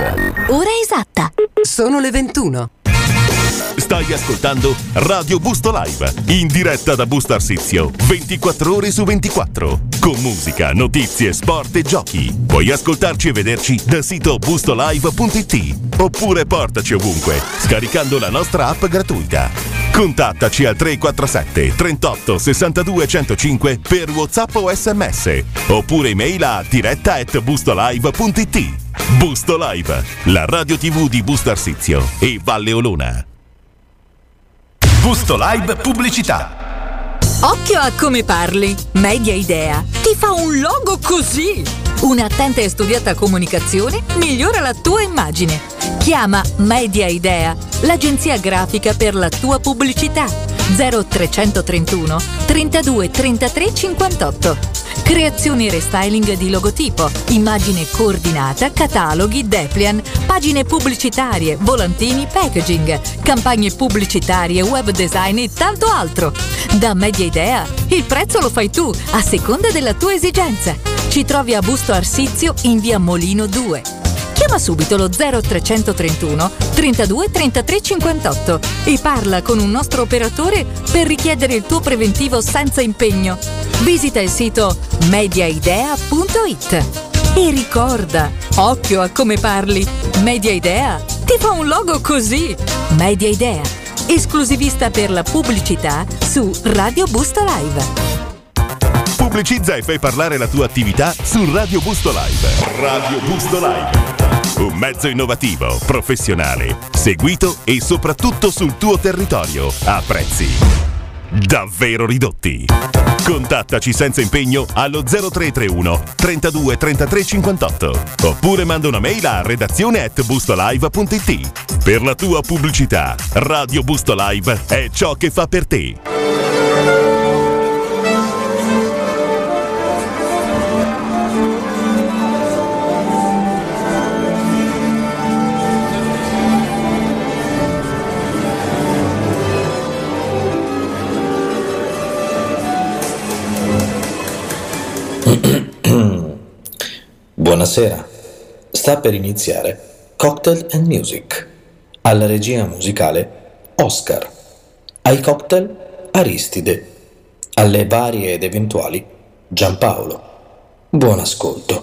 Ora esatta. Sono le 21. Stai ascoltando Radio Busto Live, in diretta da Busto Arsizio, 24 ore su 24, con musica, notizie, sport e giochi. Puoi ascoltarci e vederci dal sito bustolive.it oppure portaci ovunque, scaricando la nostra app gratuita. Contattaci al 347 38 62 105 per WhatsApp o SMS, oppure email a diretta at bustolive.it. Busto Live, la radio tv di Busto Arsizio e Valle Olona. Busto Live Pubblicità. Occhio a come parli. Media Idea ti fa un logo così. Un'attenta e studiata comunicazione migliora la tua immagine. Chiama Media Idea, l'agenzia grafica per la tua pubblicità. 0331 32 33 58. Creazione e restyling di logotipo, immagine coordinata, cataloghi, deplian, pagine pubblicitarie, volantini, packaging, campagne pubblicitarie, web design e tanto altro. Da Media Idea, il prezzo lo fai tu, a seconda della tua esigenza. Ci trovi a Busto Arsizio in via Molino 2. Chiama subito lo 0331 32 33 58 e parla con un nostro operatore per richiedere il tuo preventivo senza impegno. Visita il sito mediaidea.it e ricorda, occhio a come parli. Media Idea ti fa un logo così. Media Idea, esclusivista per la pubblicità su Radio Busto Live. Pubblicizza e fai parlare la tua attività su Radio Busto Live. Radio Busto Live. Un mezzo innovativo, professionale, seguito e soprattutto sul tuo territorio a prezzi davvero ridotti. Contattaci senza impegno allo 0331 32 33 58 oppure manda una mail a redazione at bustolive.it. Per la tua pubblicità, Radio Busto Live è ciò che fa per te. Buonasera, sta per iniziare Cocktail and Music. Alla regia musicale Oscar. Ai cocktail Aristide. Alle varie ed eventuali Giampaolo. Buon ascolto.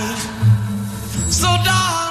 So darling,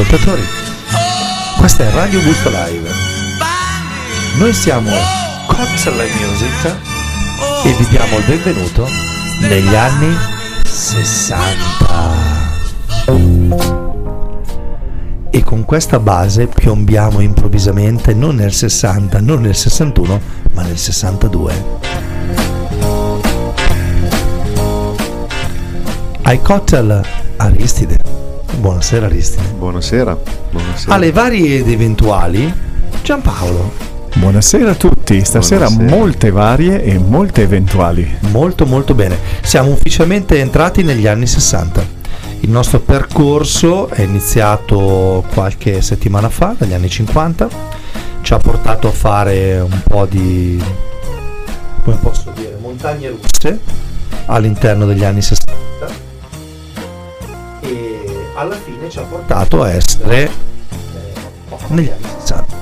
ascoltatori. Questa è Radio Gusto Live. Noi siamo Cocktail Music e vi diamo il benvenuto negli anni 60. E con questa base piombiamo improvvisamente non nel 60, non nel 61, ma nel 62. Ai cocktail Aristide. Buonasera Aristide. Buonasera. Buonasera. Alle varie ed eventuali Giampaolo. Buonasera a tutti, stasera Buonasera. molte varie e molte eventuali. Molto molto bene. Siamo ufficialmente entrati negli anni 60. Il nostro percorso è iniziato qualche settimana fa, dagli anni 50. Ci ha portato a fare un po' di come posso dire, montagne russe all'interno degli anni 60 e alla fine ci ha portato a essere eh, negli anni 60.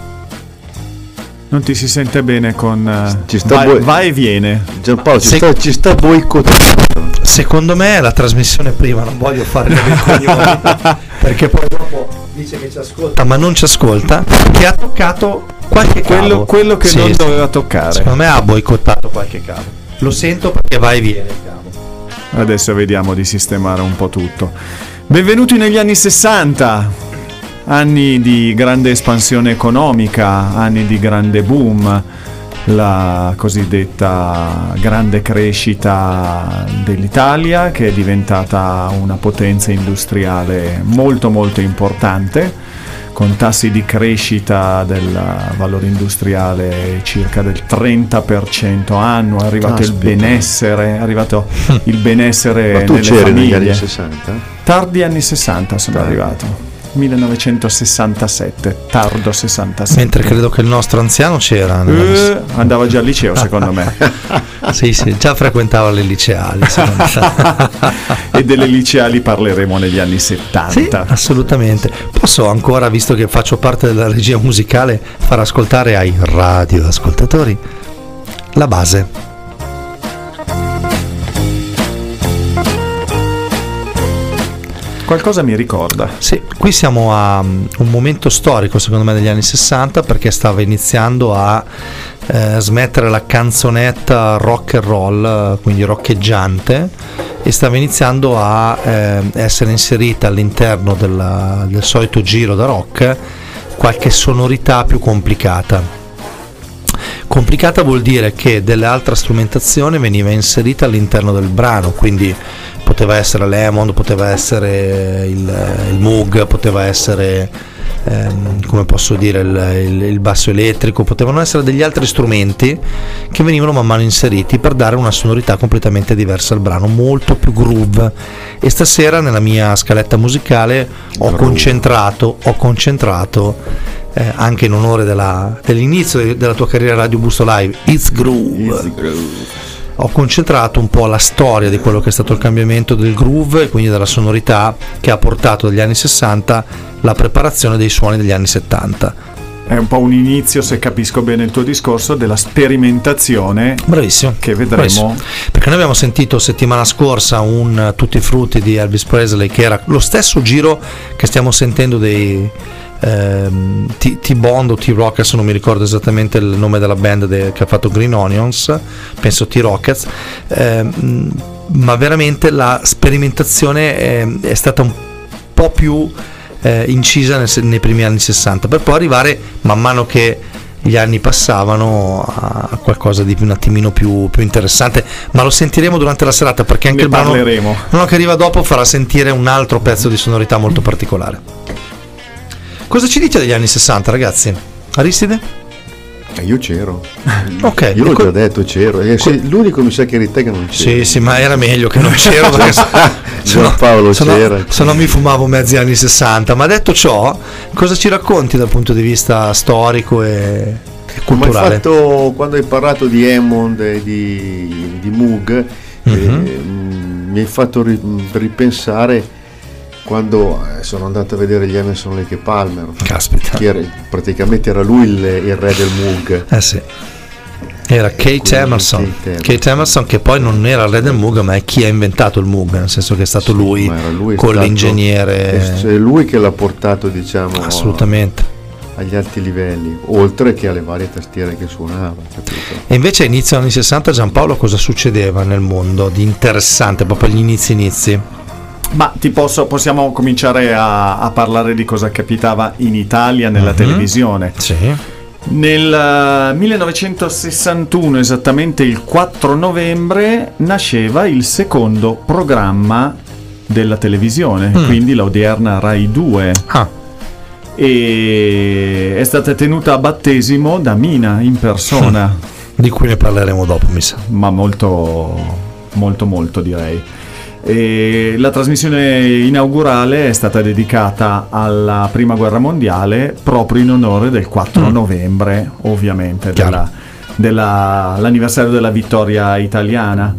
Non ti si sente bene con... eh, Ci sta va, boi- va e viene. Giampaolo ci Se- sta, ci sta boicottando. Secondo me è la trasmissione prima, non voglio fare cognoni perché poi dopo dice che ci ascolta ma non ci ascolta, che ha toccato qualche cavo. Quello, quello che Sì, non sì. doveva toccare. Secondo me ha boicottato qualche cavo. Lo sento perché va e viene il cavo. Adesso vediamo di sistemare un po' tutto. Benvenuti negli anni 60, anni di grande espansione economica, anni di grande boom, la cosiddetta grande crescita dell'Italia che è diventata una potenza industriale molto molto importante con tassi di crescita del valore industriale circa del 30% annuo, è arrivato il Caspita. benessere, è arrivato il benessere Ma tu nelle c'eri negli famiglie. anni 60? Tardi anni 60 sono Tardi. arrivato. 1967, tardo 67. Mentre credo che il nostro anziano c'era. Eh, andava già al liceo secondo me. Sì, sì, già frequentava le liceali. e delle liceali parleremo negli anni Sì, 70. assolutamente. Posso ancora, visto che faccio parte della regia musicale, far ascoltare ai radioascoltatori la base. Qualcosa mi ricorda. Sì, qui siamo a um, un momento storico secondo me degli anni 60 perché stava iniziando a eh, smettere la canzonetta rock and roll, quindi roccheggiante e stava iniziando a eh, essere inserita all'interno della- del solito giro da rock qualche sonorità più complicata. Complicata vuol dire che dell'altra strumentazione veniva inserita all'interno del brano, quindi poteva essere l'Emond, poteva essere il, il Moog, poteva essere ehm, come posso dire il, il- il basso elettrico, potevano essere degli altri strumenti che venivano man mano inseriti per dare una sonorità completamente diversa al brano, molto più groove. E stasera nella mia scaletta musicale ho concentrato, ho concentrato eh, anche in onore della- dell'inizio de- della tua carriera Radio Busto Live, It's Groove. Ho concentrato un po' la storia di quello che è stato il cambiamento del groove e quindi della sonorità che ha portato dagli anni 60 la preparazione dei suoni degli anni 70. È un po' un inizio, se capisco bene il tuo discorso, della sperimentazione Bravissimo. che vedremo. Bravissimo. Perché noi abbiamo sentito settimana scorsa un Tutti i frutti di Elvis Presley che era lo stesso giro che stiamo sentendo dei ehm, T- T-Bond o T-Rockets, non mi ricordo esattamente il nome della band de- che ha fatto Green Onions, penso T-Rockets, ehm, ma veramente la sperimentazione è, è stata un po' più eh, incisa nel- nei primi anni 60 per poi arrivare man mano che gli anni passavano a qualcosa di un attimino più, più interessante. Ma lo sentiremo durante la serata perché anche Ne il brano, brano che arriva dopo farà sentire un altro pezzo di sonorità molto particolare cosa ci dice degli anni 60 ragazzi? Aristide? Eh, io c'ero. ok Io l'ho ecco- già detto, c'ero. Eh, sì, l'unico mi sa che eri te che non c'era. Sì, sì, ma era meglio che non c'ero perché se- se no- Giampaolo se no- c'era. se no mi fumavo mezzi anni 60. Ma detto ciò, cosa ci racconti dal punto di vista storico e, e Come hai culturale? fatto quando hai parlato di Hammond e di, di Moog, eh, Mhm. mi hai fatto ri- ripensare quando eh, sono andato a vedere gli Emerson Lake e Palmer. Caspita. Che era- praticamente era lui il, il re del Moog. Eh sì. Era Kate Emerson. Kate Emerson che poi non era il re del Moog, ma è chi ha inventato il Moog, nel senso che è stato lui, era lui, è con stato- l'ingegnere. È lui che l'ha portato, diciamo, Assolutamente. agli alti livelli, oltre che alle varie tastiere che suonava, capito? E invece inizio anni 60 Giampaolo cosa succedeva nel mondo di interessante, proprio agli inizi inizi? Ma ti posso, possiamo cominciare a, a parlare di cosa capitava in Italia nella Mhm. televisione. Sì. Nel eh, 1961, esattamente il 4 novembre, nasceva il secondo programma della televisione, Mm. quindi l'odierna Rai 2. Ah, E è stata tenuta a battesimo da Mina in persona, di cui ne parleremo dopo, mi sa. ma molto, molto, molto direi. E la trasmissione inaugurale è stata dedicata alla prima guerra mondiale proprio in onore del 4 Mm. novembre, ovviamente, della- della- l'anniversario della vittoria italiana.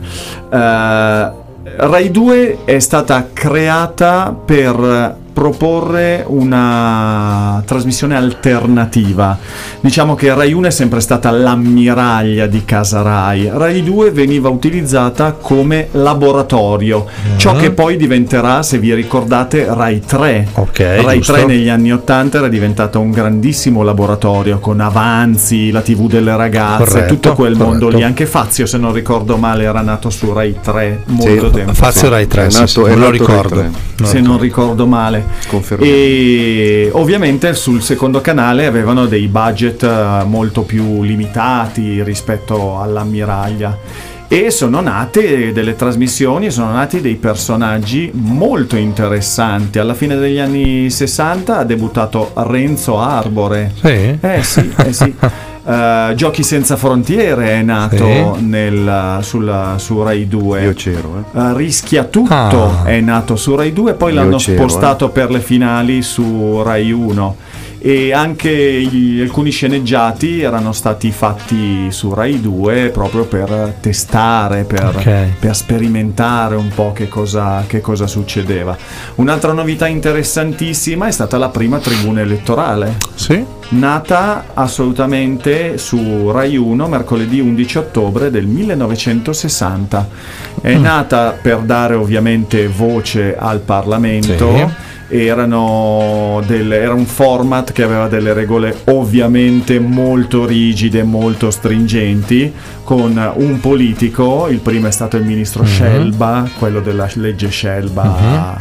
Eh, Rai 2 è stata creata per proporre una trasmissione alternativa. Diciamo che Rai 1 è sempre stata l'ammiraglia di casa Rai. Rai 2 veniva utilizzata come laboratorio, ciò che poi diventerà, se vi ricordate, Rai 3. Ok, Rai giusto. 3 negli anni 80 era diventato un grandissimo laboratorio con Avanzi, la TV delle ragazze, Corretto, tutto quel mondo corretto. lì. Anche Fazio, se non ricordo male, era nato su Rai 3 molto Sì, tempo Fazio fa. Rai 3, È sì, nato- sì, me lo ricordo. 3. Me lo se non ricordo male. Confermato. E ovviamente sul secondo canale avevano dei budget eh, molto più limitati rispetto all'ammiraglia. E sono nate delle trasmissioni, sono nati dei personaggi molto interessanti. Alla fine degli anni 60 ha debuttato Renzo Arbore. Sì? Eh sì, eh sì. Eh, Giochi senza frontiere è nato Sì. nel, sulla- su Rai 2. Io c'ero, eh. Uh, Rischia tutto Ah. è nato su Rai 2 poi Io l'hanno c'ero, spostato per le finali su Rai 1 e anche gli- alcuni sceneggiati erano stati fatti su Rai 2 proprio per testare, per, Ok. per sperimentare un po' che cosa, che cosa succedeva. Un'altra novità interessantissima è stata la prima tribuna elettorale Sì? nata assolutamente su Rai 1 mercoledì 11 ottobre del 1960. È Mm. nata per dare ovviamente voce al Parlamento. Sì. Erano delle- era un format che aveva delle regole ovviamente molto rigide, molto stringenti, con un politico, il primo è stato il ministro Mhm. Scelba, quello della legge Scelba Mhm.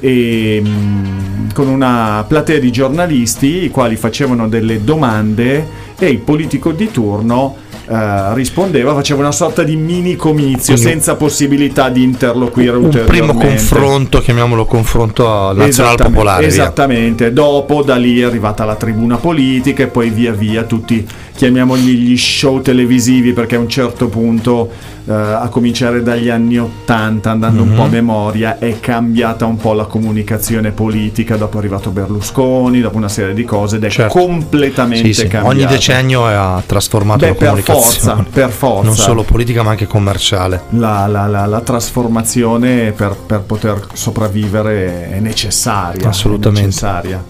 e mh, con una platea di giornalisti i quali facevano delle domande e il politico di turno eh, rispondeva, faceva una sorta di mini comizio Quindi- senza possibilità di interloquire Un ulteriormente. primo confronto, chiamiamolo confronto nazionale Esattamente. Esattamente, dopo da lì è arrivata la tribuna politica e poi via via tutti, chiamiamoli gli show televisivi perché a un certo punto, eh, a cominciare dagli anni 80, andando un Mhm. po' a memoria, è cambiata un po' la comunicazione politica, dopo è arrivato Berlusconi, dopo una serie di cose ed è Certo. completamente Sì, sì, cambiata. Ogni decennio ha trasformato Beh, la per comunicazione. forza, per forza. Non solo politica ma anche commerciale. la, la- la- la trasformazione per, per poter sopravvivere è necessaria. Assolutamente. È necessaria.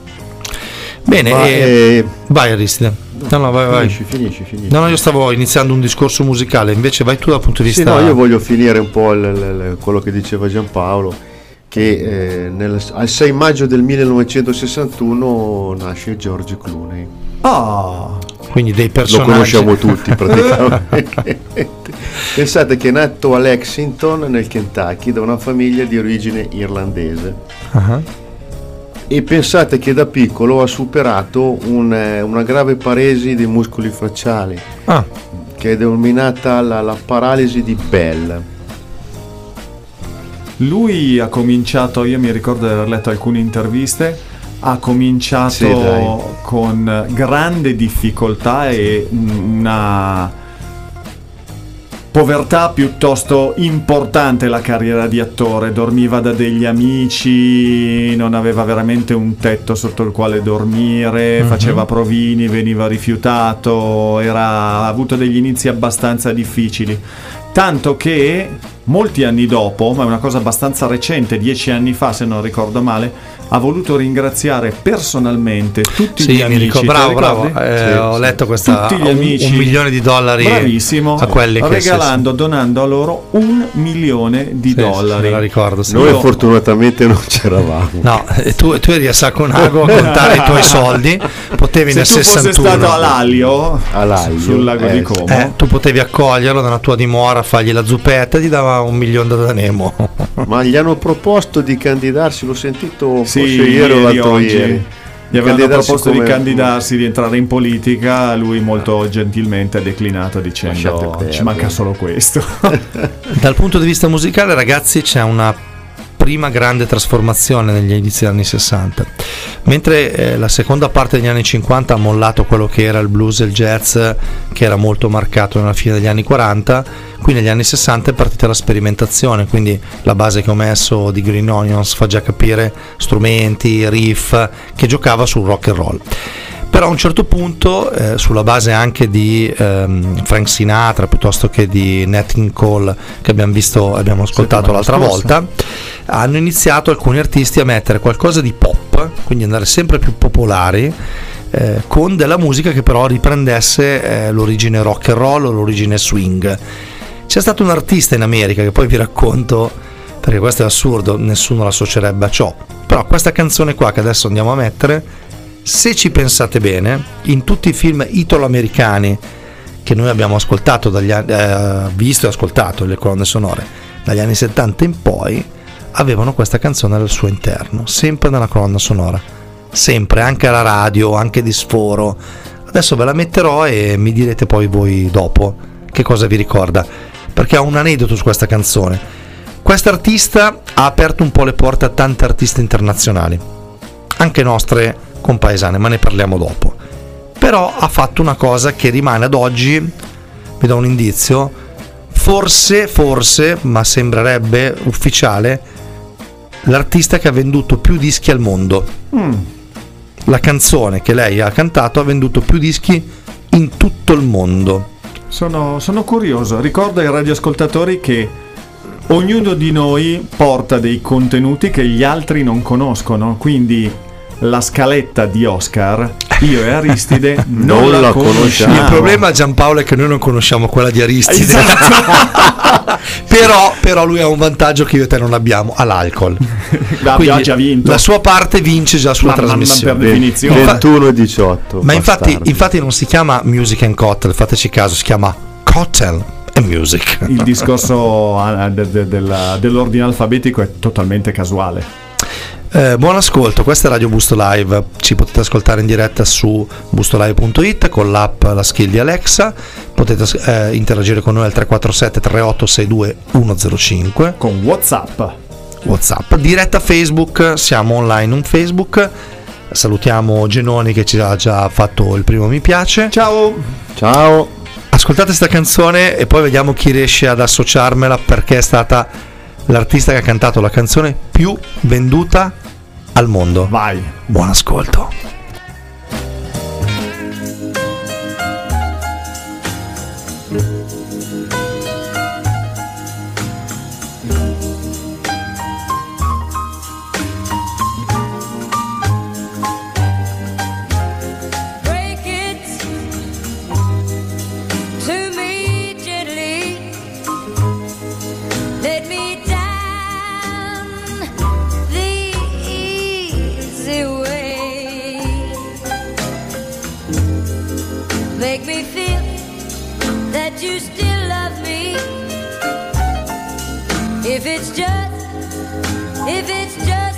Bene, Ma, e- eh, vai Aristide. No, no, vai, vai. Finisci, finisci, finisci. No, no, io stavo iniziando un discorso musicale, invece vai tu dal punto di Sì, vista... no, io voglio finire un po' il- il- quello che diceva Giampaolo, che eh, nel- al 6 maggio del 1961 nasce George Clooney. Ah, Quindi dei Lo personaggi... conosciamo tutti praticamente. Pensate che è nato a Lexington nel Kentucky da una famiglia di origine irlandese Ah, e pensate che da piccolo ha superato un, eh, una grave paresi dei muscoli facciali ah, che è denominata la, la paralisi di Bell. lui ha cominciato, io mi ricordo di aver letto alcune interviste, ha cominciato Sì, con grande difficoltà e una povertà piuttosto importante la carriera di attore, dormiva da degli amici, non aveva veramente un tetto sotto il quale dormire, Mhm. faceva provini, veniva rifiutato, era, ha avuto degli inizi abbastanza difficili, tanto che molti anni dopo, ma è una cosa abbastanza recente, dieci anni fa se non ricordo male, ha voluto ringraziare personalmente tutti Sì, gli mi amici. ricordo, bravo, bravo. Eh, Sì, ho sì. letto questa Tutti gli un- amici. un, milione di dollari Bravissimo, a quelli che regalando, donando a loro un milione di sì, sì, dollari. me la ricordo. sì. Noi Io- fortunatamente non c'eravamo. No, e tu, tu eri a Saconago a contare i tuoi soldi, potevi Se nel tu fossi 61 stato all'Alio, All'Aglio, sul lago eh, di Como, eh, tu potevi accoglierlo nella tua dimora, fargli la zuppetta e ti dava un milione da Nemo. Ma gli hanno proposto di candidarsi, l'ho sentito sì, forse ieri o ieri, l'altro oggi, ieri. Gli avevano proposto di come- candidarsi, di entrare in politica, lui molto gentilmente ha declinato dicendo ci manca solo questo. Dal punto di vista musicale, ragazzi, c'è una prima grande trasformazione negli inizi degli anni 60. Mentre eh, la seconda parte degli anni 50 ha mollato quello che era il blues e il jazz, che era molto marcato nella fine degli anni 40, qui negli anni 60 è partita la sperimentazione, quindi la base che ho messo di Green Onions fa già capire strumenti, riff, che giocava sul rock and roll. Però a un certo punto, eh, sulla base anche di ehm, Frank Sinatra piuttosto che di Nat King Cole che abbiamo visto, abbiamo ascoltato Settimana l'altra volta, hanno iniziato alcuni artisti a mettere qualcosa di pop, quindi andare sempre più popolari, eh, con della musica che però riprendesse eh, l'origine rock and roll o l'origine swing. C'è stato un artista in America che poi vi racconto, perché questo è assurdo, nessuno l'associerebbe a ciò, però questa canzone qua che adesso andiamo a mettere, se ci pensate bene, in tutti i film italo-americani che noi abbiamo ascoltato, dagli eh, visto e ascoltato le colonne sonore dagli anni 70 in poi, avevano questa canzone al suo interno, sempre nella colonna sonora, sempre, anche alla radio, anche di sforo. Adesso ve la metterò e mi direte poi voi dopo che cosa vi ricorda, perché ho un aneddoto su questa canzone. Quest'artista ha aperto un po' le porte a tante artiste internazionali, anche nostre compaesane, ma ne parliamo dopo. Però ha fatto una cosa che rimane ad oggi, vi do un indizio, forse, forse, ma sembrerebbe ufficiale, l'artista che ha venduto più dischi al mondo. Mm. La canzone che lei ha cantato ha venduto più dischi in tutto il mondo. Sono, sono curioso, ricordo ai radioascoltatori che ognuno di noi porta dei contenuti che gli altri non conoscono, quindi la scaletta di Oscar, io e Aristide non, Non la, la conosciamo. Il problema Giampaolo è che noi non conosciamo quella di Aristide. Esatto. però, però lui ha un vantaggio che io e te non abbiamo, ha l'alcol. Quindi già vinto. La sua parte vince già sulla Ma- ma- ma trasmissione. per definizione. 21 e 18. Ma infatti, infatti non si chiama Music and Cocktail, fateci caso, si chiama Cocktail and Music. Il discorso della- dell'ordine alfabetico è totalmente casuale. Eh, buon ascolto, questa è Radio Busto Live, ci potete ascoltare in diretta su bustolive.it con l'app, la skill di Alexa, potete eh, interagire con noi al 347 3862 105, Con WhatsApp. Whatsapp, diretta Facebook, siamo online on Facebook, salutiamo Genoni che ci ha già fatto il primo mi piace, Ciao! Ciao. ascoltate questa canzone e poi vediamo chi riesce ad associarmela perché è stata l'artista che ha cantato la canzone più venduta al mondo. Vai! Buon ascolto. If it's just, if it's just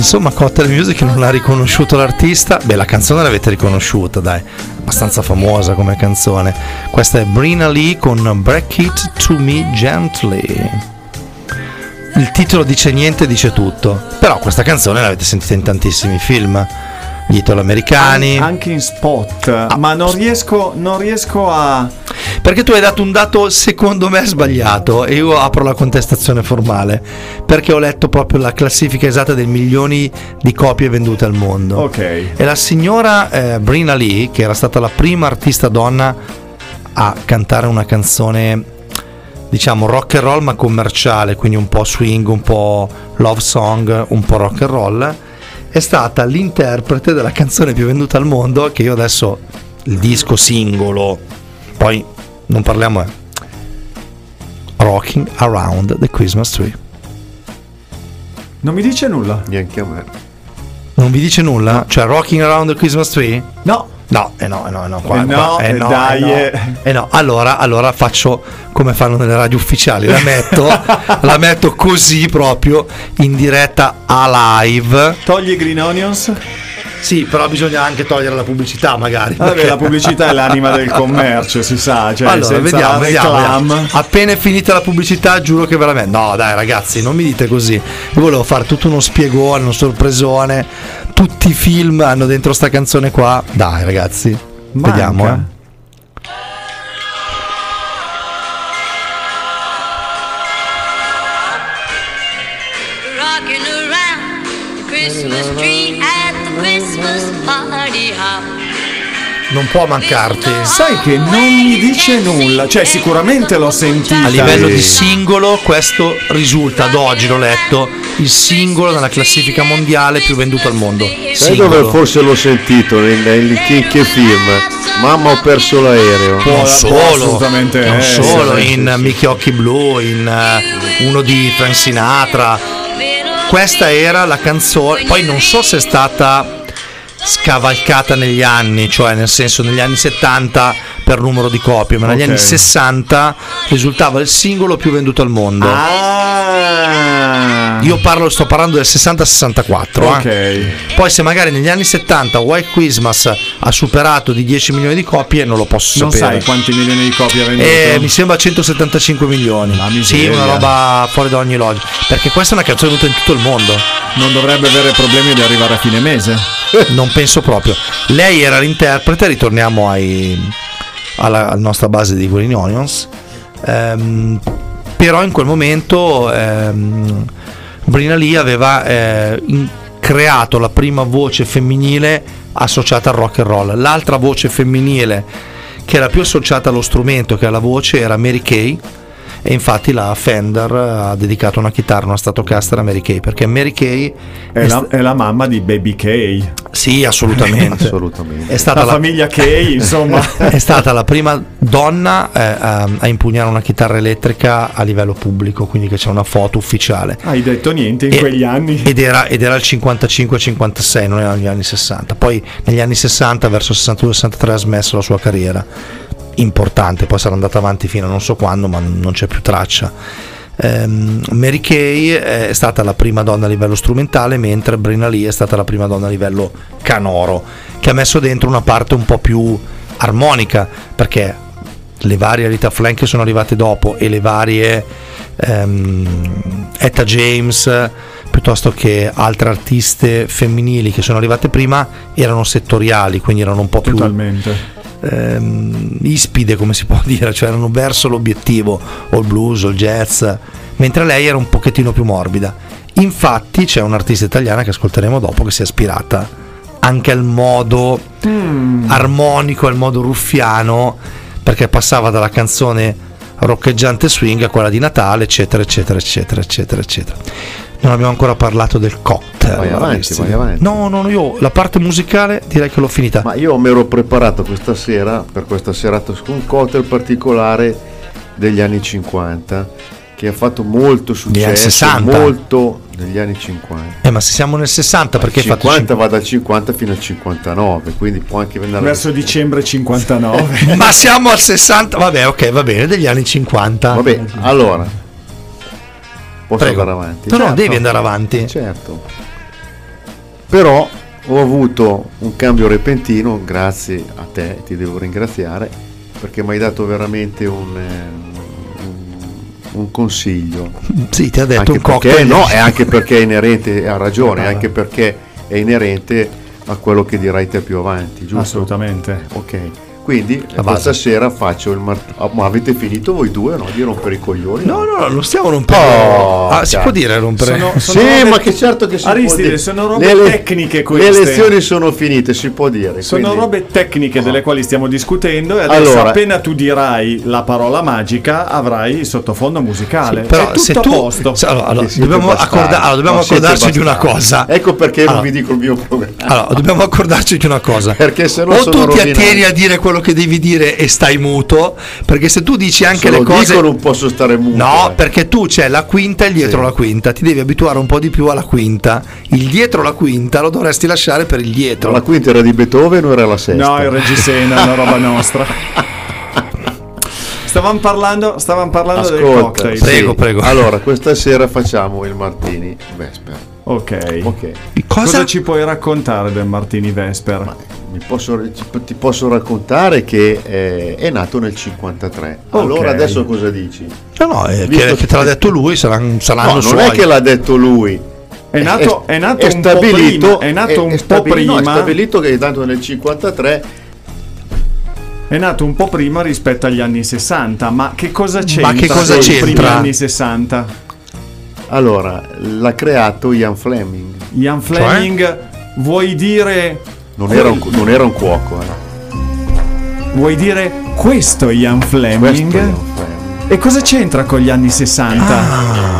Insomma, Cocktail Music non ha riconosciuto l'artista. Beh, la canzone l'avete riconosciuta, dai, abbastanza famosa come canzone. Questa è Brina Lee con Break It to Me Gently. Il titolo dice niente, dice tutto. Però questa canzone l'avete sentita in tantissimi film. Gli italo-americani. Anche in spot, ma non riesco, non riesco a. Perché tu hai dato un dato secondo me sbagliato e io apro la contestazione formale. Perché ho letto proprio la classifica esatta dei milioni di copie vendute al mondo. Ok. E la signora eh, Brina Lee, che era stata la prima artista donna a cantare una canzone, diciamo rock and roll ma commerciale, quindi un po' swing, un po' love song, un po' rock and roll, è stata l'interprete della canzone più venduta al mondo, che io adesso il disco singolo, poi non parliamo, è Rocking Around the Christmas Tree. Non mi dice nulla. Neanche a me. Non vi dice nulla? Cioè Rocking Around the Christmas Tree? No. No, eh no, eh no, eh no, qua, Eh no, qua- eh eh no, dai, eh no. eh. Eh no, allora, allora faccio come fanno nelle radio ufficiali, la metto, la metto così proprio in diretta a live. Togli i Green Onions? Sì, però bisogna anche togliere la pubblicità magari. Vabbè, perché- la pubblicità è l'anima del commercio, si sa. Cioè, allora, senza vediamo, vediamo, vediamo. Appena è finita la pubblicità, giuro che veramente. No, dai, ragazzi, non mi dite così. Io volevo fare tutto uno spiegone, uno sorpresone. Tutti i film hanno dentro sta canzone qua. Dai, ragazzi. Manca. Vediamo, eh. Christmas tree Non può mancarti. Sai che non mi dice nulla. Cioè, sicuramente l'ho sentita. A livello di singolo, questo risulta ad oggi, l'ho letto, il singolo nella classifica mondiale più venduto al mondo. Sai dove forse l'ho sentito? In, in, in che film? Mamma ho perso l'aereo. Non Può- può solo, assolutamente non solo in sì. Mickey Occhi Blu, in eh, uno di Frank Sinatra. Questa era la canzone, poi non so se è stata scavalcata negli anni, cioè nel senso negli anni 70 per numero di copie, ma negli Ok. anni 60 risultava il singolo più venduto al mondo. Ah. Io parlo, sto parlando del 60-64. Ok. eh. Poi se magari negli anni 70 White Christmas ha superato di 10 milioni di copie, non lo posso Non sapere. sai quanti milioni di copie ha venduto? Eh, mi sembra 175 milioni. Sì, una roba fuori da ogni logica. Perché questa è una canzone venuta in tutto il mondo. Non dovrebbe avere problemi di arrivare a fine mese. Non penso proprio. Lei era l'interprete, ritorniamo ai, alla, alla nostra base di Green Onions. Ehm, però in quel momento ehm, Brina Lee aveva eh, creato la prima voce femminile associata al rock and roll. L'altra voce femminile che era più associata allo strumento che alla voce era Mary Kay e infatti la Fender ha dedicato una chitarra, una Stratocaster a Mary Kay perché Mary Kay È, la, è la mamma di Baby K. sì, assolutamente. Assolutamente. È stata La la, famiglia K, insomma. è stata la prima donna eh, a, a impugnare una chitarra elettrica a livello pubblico, quindi che c'è una foto ufficiale. Hai detto niente in E- quegli anni. Ed era, ed era il 55-56, non erano gli anni 60. Poi negli anni 60, verso il 62-63, ha smesso la sua carriera. Importante, poi sarà andata avanti fino a non so quando, ma non c'è più traccia. Ehm, Mary Kay è stata la prima donna a livello strumentale, mentre Brina Lee è stata la prima donna a livello canoro, che ha messo dentro una parte un po' più armonica, perché le varie Rita Frank che sono arrivate dopo e le varie ehm, Etta James piuttosto che altre artiste femminili che sono arrivate prima erano settoriali, quindi erano un po' più Totalmente. Ehm, ispide, come si può dire, cioè erano verso l'obiettivo, o il blues o il jazz, mentre lei era un pochettino più morbida. Infatti c'è un'artista italiana che ascolteremo dopo che si è ispirata anche al modo Mm. armonico, al modo ruffiano, perché passava dalla canzone roccheggiante swing a quella di Natale, eccetera, eccetera, eccetera, eccetera, eccetera. Non abbiamo ancora parlato del cocktail. Vai avanti, vai avanti. No, no, no, io la parte musicale direi che l'ho finita. Ma io mi ero preparato questa sera, per questa serata, con un cocktail particolare degli anni 50, che ha fatto molto successo, 60. molto negli anni 50. Eh, ma se siamo nel 60 perché Il hai fatto 50 va dal 50 fino al 59, quindi può anche venire Verso dicembre 59. Ma siamo al 60, vabbè, ok, va bene, degli anni 50. Vabbè, allora posso Prego. andare avanti? No, no, Certo. devi andare avanti. Certo. Però ho avuto un cambio repentino, grazie a te, ti devo ringraziare, perché mi hai dato veramente un, eh, un- un consiglio. Sì, ti ha detto Anche un perché, cocktail. no, è anche perché è inerente, ha ragione, anche perché è inerente a quello che dirai te più avanti, giusto? Assolutamente. Ok. Quindi questa sera faccio il mart- ah, ma avete finito voi due no? di rompere i coglioni? No, no, no, non stiamo rompendo. Oh, ah, si può dire rompere? Sono- Sì, robe- ma che certo che si Aristide, può dire. sono robe Le tecniche queste. Le lezioni sono finite, si può dire. Sono quindi- robe tecniche delle quali stiamo discutendo e adesso Allora- appena tu dirai la parola magica avrai il sottofondo musicale. Sì, però è tutto se a tu- posto. se- allora, allora, dobbiamo, accorda- allora, dobbiamo accordarci di una cosa. Ecco perché non vi dico il mio programma. allora, dobbiamo accordarci di una cosa. Perché se no o sono tu ti rovinato. attieni a dire quello che devi dire e stai muto, perché se tu dici anche Se le lo cose. dico non posso stare muto. No, eh. perché tu c'è la quinta e il dietro Sì. la quinta, ti devi abituare un po' di più alla quinta. Il dietro la quinta lo dovresti lasciare per il dietro. La quinta era di Beethoven o era la sesta? No, il Regisena è una roba nostra. Stavamo parlando, stavamo parlando del Ascolta, cocktail. sì. Prego, prego. Allora, questa sera facciamo il Martini Vesper. Ok. Ok. Cosa? Cosa? ci puoi raccontare del Martini Vesper? Mi posso- ti posso raccontare che eh, è nato nel 53. Allora Ok. adesso cosa dici? No, no, eh, Visto che, che- te l'ha detto lui, saranno, saranno No, non suoi. è che l'ha detto lui. È nato, è nato un po' stabilito, prima. È nato un po' stabili- no, prima. è stabilito che è nato nel 53. È nato un po' prima rispetto agli anni 60, ma che cosa c'entra? che cosa c'entra? primi anni 60? Allora, l'ha creato Ian Fleming. Ian Fleming, vuoi dire Non era un, non era un cuoco, eh. vuoi dire questo è Ian Fleming? Questo è Ian Fleming. E cosa c'entra con gli anni 60? Ah.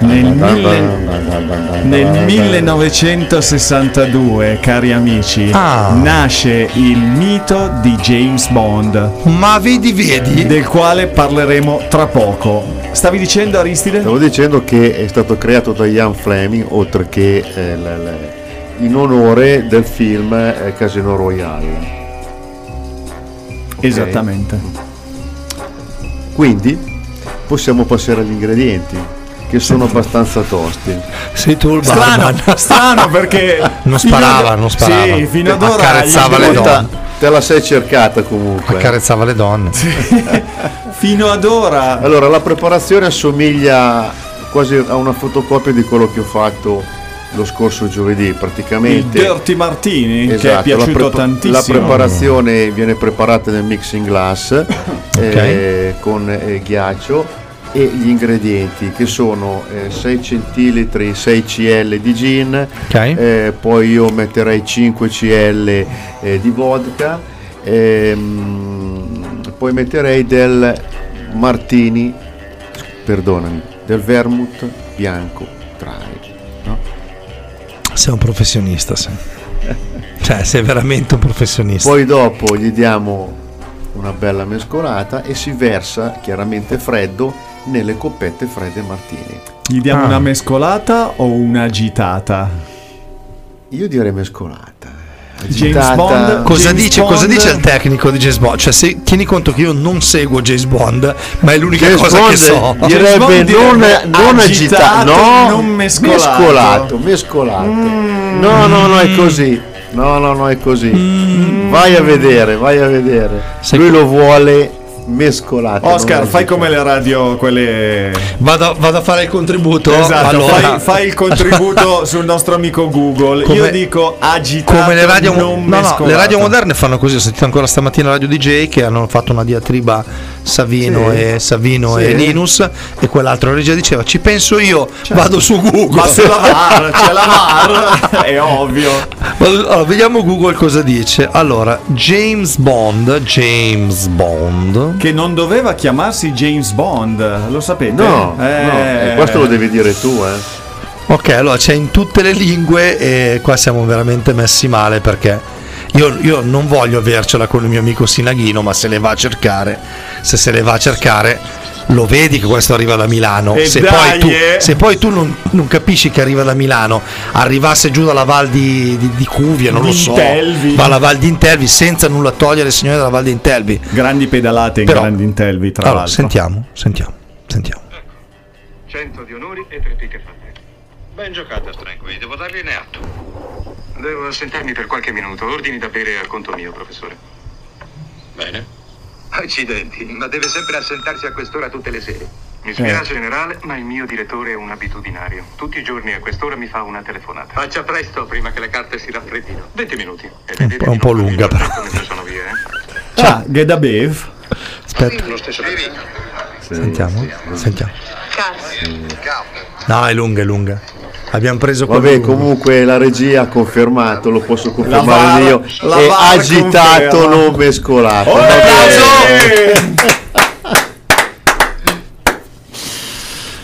Nel, mille- nel 1962, cari amici, Ah. nasce il mito di James Bond, Ma vedi, vedi? del quale parleremo tra poco. Stavi dicendo Aristide? Stavo dicendo che è stato creato da Ian Fleming, oltre che eh, in onore del film eh, Casino Royale. Esattamente. Quindi possiamo passare agli ingredienti, che sono abbastanza tosti. Sei tu il Strano, strano perché Non sparava, ad- non sparava. Sì, fino ad ora Accarezzava le donne. Te la sei cercata comunque. Accarezzava le donne. Fino ad ora Allora, la preparazione assomiglia quasi a una fotocopia di quello che ho fatto lo scorso giovedì, il praticamente. Dirty Martini che è Esatto, la piaciuto prepa- tantissimo. La preparazione viene preparata nel mixing glass eh, con eh, ghiaccio e gli ingredienti che sono eh, 6 centilitri, 6 cl di gin, Ok. eh, poi io metterei 5 cl eh, di vodka, ehm, poi metterei del martini, perdonami, del vermouth bianco dry. no? Sei un professionista, sei. Cioè, sei veramente un professionista. Poi dopo gli diamo una bella mescolata e si versa chiaramente freddo nelle coppette fredde martini. Gli diamo Ah. una mescolata o un'agitata? Io direi mescolata. James Agitata- Bond? Cosa James dice, Bond- cosa dice il tecnico di James Bond? Cioè, se, tieni conto che io non seguo James Bond, ma è l'unica James cosa Bond che so. James direbbe Bond non, non agitato, agitato, no, non mescolato. mescolato, mescolato. No, no, no, è così. No, no, no, è così. Vai a vedere, vai a vedere. Sei Lui lo vuole mescolato. Oscar, fai come le radio, quelle. Vado, vado a fare il contributo. Esatto, allora, fai, fai il contributo sul nostro amico Google. Io Come- dico agitato. come le radio, non no, no, le radio moderne fanno così. Ho sentito ancora stamattina la radio DJ che hanno fatto una diatriba Savino, Sì. e, Savino Sì. e Linus e quell'altro regia diceva ci penso io, vado su Google. Ma se la VAR, c'è la VAR, è ovvio. Allora, vediamo Google cosa dice. Allora, James Bond, James Bond. Che non doveva chiamarsi James Bond, lo sapete? No, no, Eh, eh, questo lo devi dire tu, eh. Ok, allora c'è in tutte le lingue e qua siamo veramente messi male perché io, io non voglio avercela con il mio amico Sinaghino, ma se le va a cercare, se se le va a cercare, lo vedi che questo arriva da Milano. E Se dai, poi tu, eh. se poi tu non, non capisci che arriva da Milano, arrivasse giù dalla Val di, di, di Cuvia, non Di lo so, Intelvi. va alla Val di Intelvi senza nulla togliere, signore della Val di Intelvi. Grandi pedalate in Però- grandi intervi, tra Allora, l'altro. sentiamo, sentiamo, sentiamo. 100 di onori e 3 picche fatte. Ben giocata, Stranqui, devo dargliene atto. Devo assentarmi per qualche minuto. Ordini da bere a conto mio, professore. Bene. Accidenti, ma deve sempre assentarsi a quest'ora tutte le sere. Mi spiace, generale, ma il mio direttore è un abitudinario. Tutti i giorni a quest'ora mi fa una telefonata. Faccia presto, prima che le carte si raffreddino. 20 minuti. È un po' non lunga, farmi però. via, eh? Ciao, Geda Bev. Aspetta, Lo stesso sentiamo, sentiamo. No, è lunga, è lunga. Abbiamo preso quello Vabbè, comunque la regia ha confermato, lo posso confermare VAR- io. È agitato, conferma. non mescolato. Oh.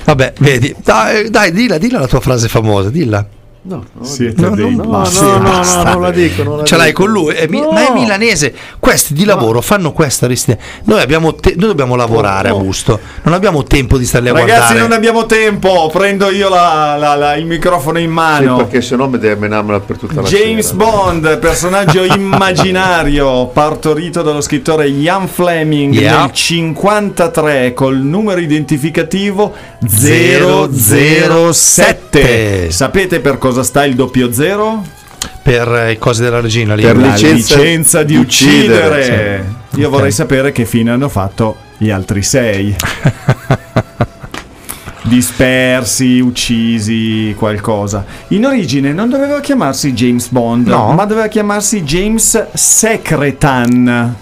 Vabbè, vedi. Dai, dai, dilla, dilla la tua frase famosa, dilla. No, no, Siete No, dei no, no, no, no, no, non la dico. Non la Ce l'hai con lui, è mi- No. ma è milanese. Questi di lavoro fanno questa. Aristide. Noi, abbiamo te- noi dobbiamo lavorare a gusto, non abbiamo tempo di starli a Ragazzi, guardare. non abbiamo tempo. Prendo io la- la- la- il microfono in Sì, mano. perché sennò mi deve menarmela per tutta la James sera. Bond, personaggio immaginario partorito dallo scrittore Ian Fleming Yeah. nel 53 col numero identificativo 007. 007. Sapete per cosa sta il doppio zero? Per eh, i cose della regina lì. Per La licenza licenza, di uccidere. uccidere, Io Ok. vorrei sapere che fine hanno fatto gli altri sei. Dispersi, uccisi, qualcosa. In origine non doveva chiamarsi James Bond, No. ma doveva chiamarsi James Secretan.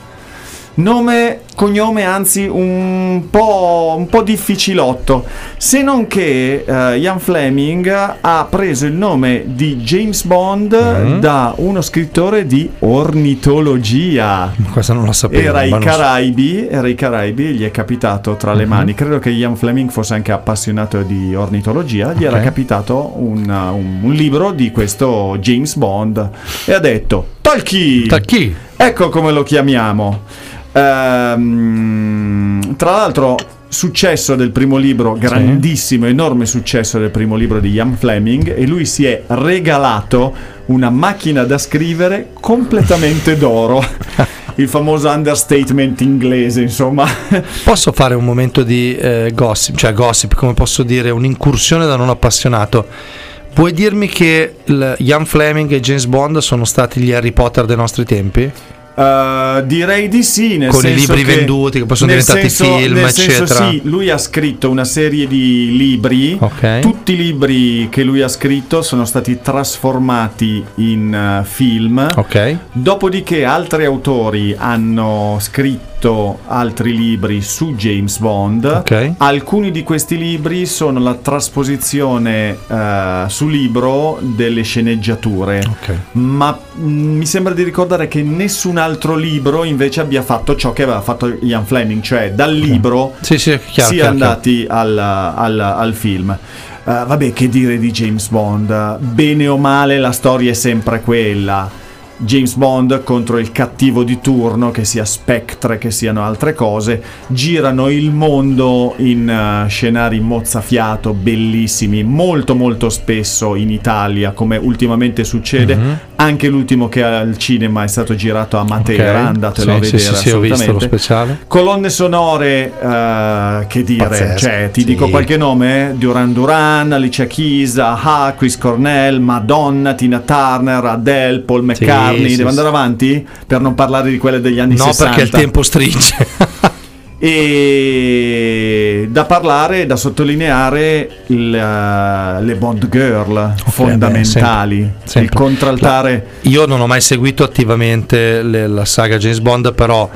Nome, cognome, anzi un po', un po' difficilotto. Se non che eh, Ian Fleming ha preso il nome di James Bond Mm. da uno scrittore di ornitologia. Questa non la sapevo. Era i non so- Caraibi, era i Caraibi, gli è capitato tra Mhm. le mani. Credo che Ian Fleming fosse anche appassionato di ornitologia. Gli era Ok. capitato un, un- un libro di questo James Bond e ha detto: Tolkien! Da chi? Ecco come lo chiamiamo. Ehm, tra l'altro, successo del primo libro, grandissimo, enorme successo del primo libro di Ian Fleming, e lui si è regalato una macchina da scrivere completamente d'oro. Il famoso understatement inglese, insomma. Posso fare un momento di eh, gossip, cioè gossip, come posso dire, un'incursione da non appassionato. Vuoi dirmi che Ian Fleming e James Bond sono stati gli Harry Potter dei nostri tempi? Uh, direi di sì, nel Con i libri che- venduti, che poi sono nel diventati senso- film, nel senso eccetera. sì, lui ha scritto una serie di libri. Ok. Tutti i libri che lui ha scritto sono stati trasformati in eh, film. Ok. Dopodiché altri autori hanno scritto altri libri su James Bond. Ok. Alcuni di questi libri sono la trasposizione eh, su libro delle sceneggiature. Ma mh, mi sembra di ricordare che nessun altro libro invece abbia fatto ciò che aveva fatto Ian Fleming, cioè dal libro Sì, sì, chiaro. si è andati al, al- al film. Eh, vabbè, che dire di James Bond? Bene o male, la storia è sempre quella. James Bond contro il cattivo di turno, che sia Spectre, che siano altre cose, girano il mondo in eh, scenari mozzafiato, bellissimi, molto molto spesso in Italia, come ultimamente succede. Mhm. Anche l'ultimo che al cinema è stato girato a Matera, Ok. andatelo Sì, a sì, vedere sì, sì, ho visto lo speciale. Colonne sonore, eh, che dire, Pazzesco, cioè, ti sì. dico qualche nome? Duran Duran, Alicia Keys, Chris Cornell, Madonna, Tina Turner, Adele, Paul McCartney. Sì, Devo andare avanti per non parlare di quelle degli anni No, 60. perché il tempo stringe. E da parlare, da sottolineare il, eh, le Bond Girl fondamentali. beh, sempre, sempre. Il contraltare. Io non ho mai seguito attivamente le- la saga James Bond, però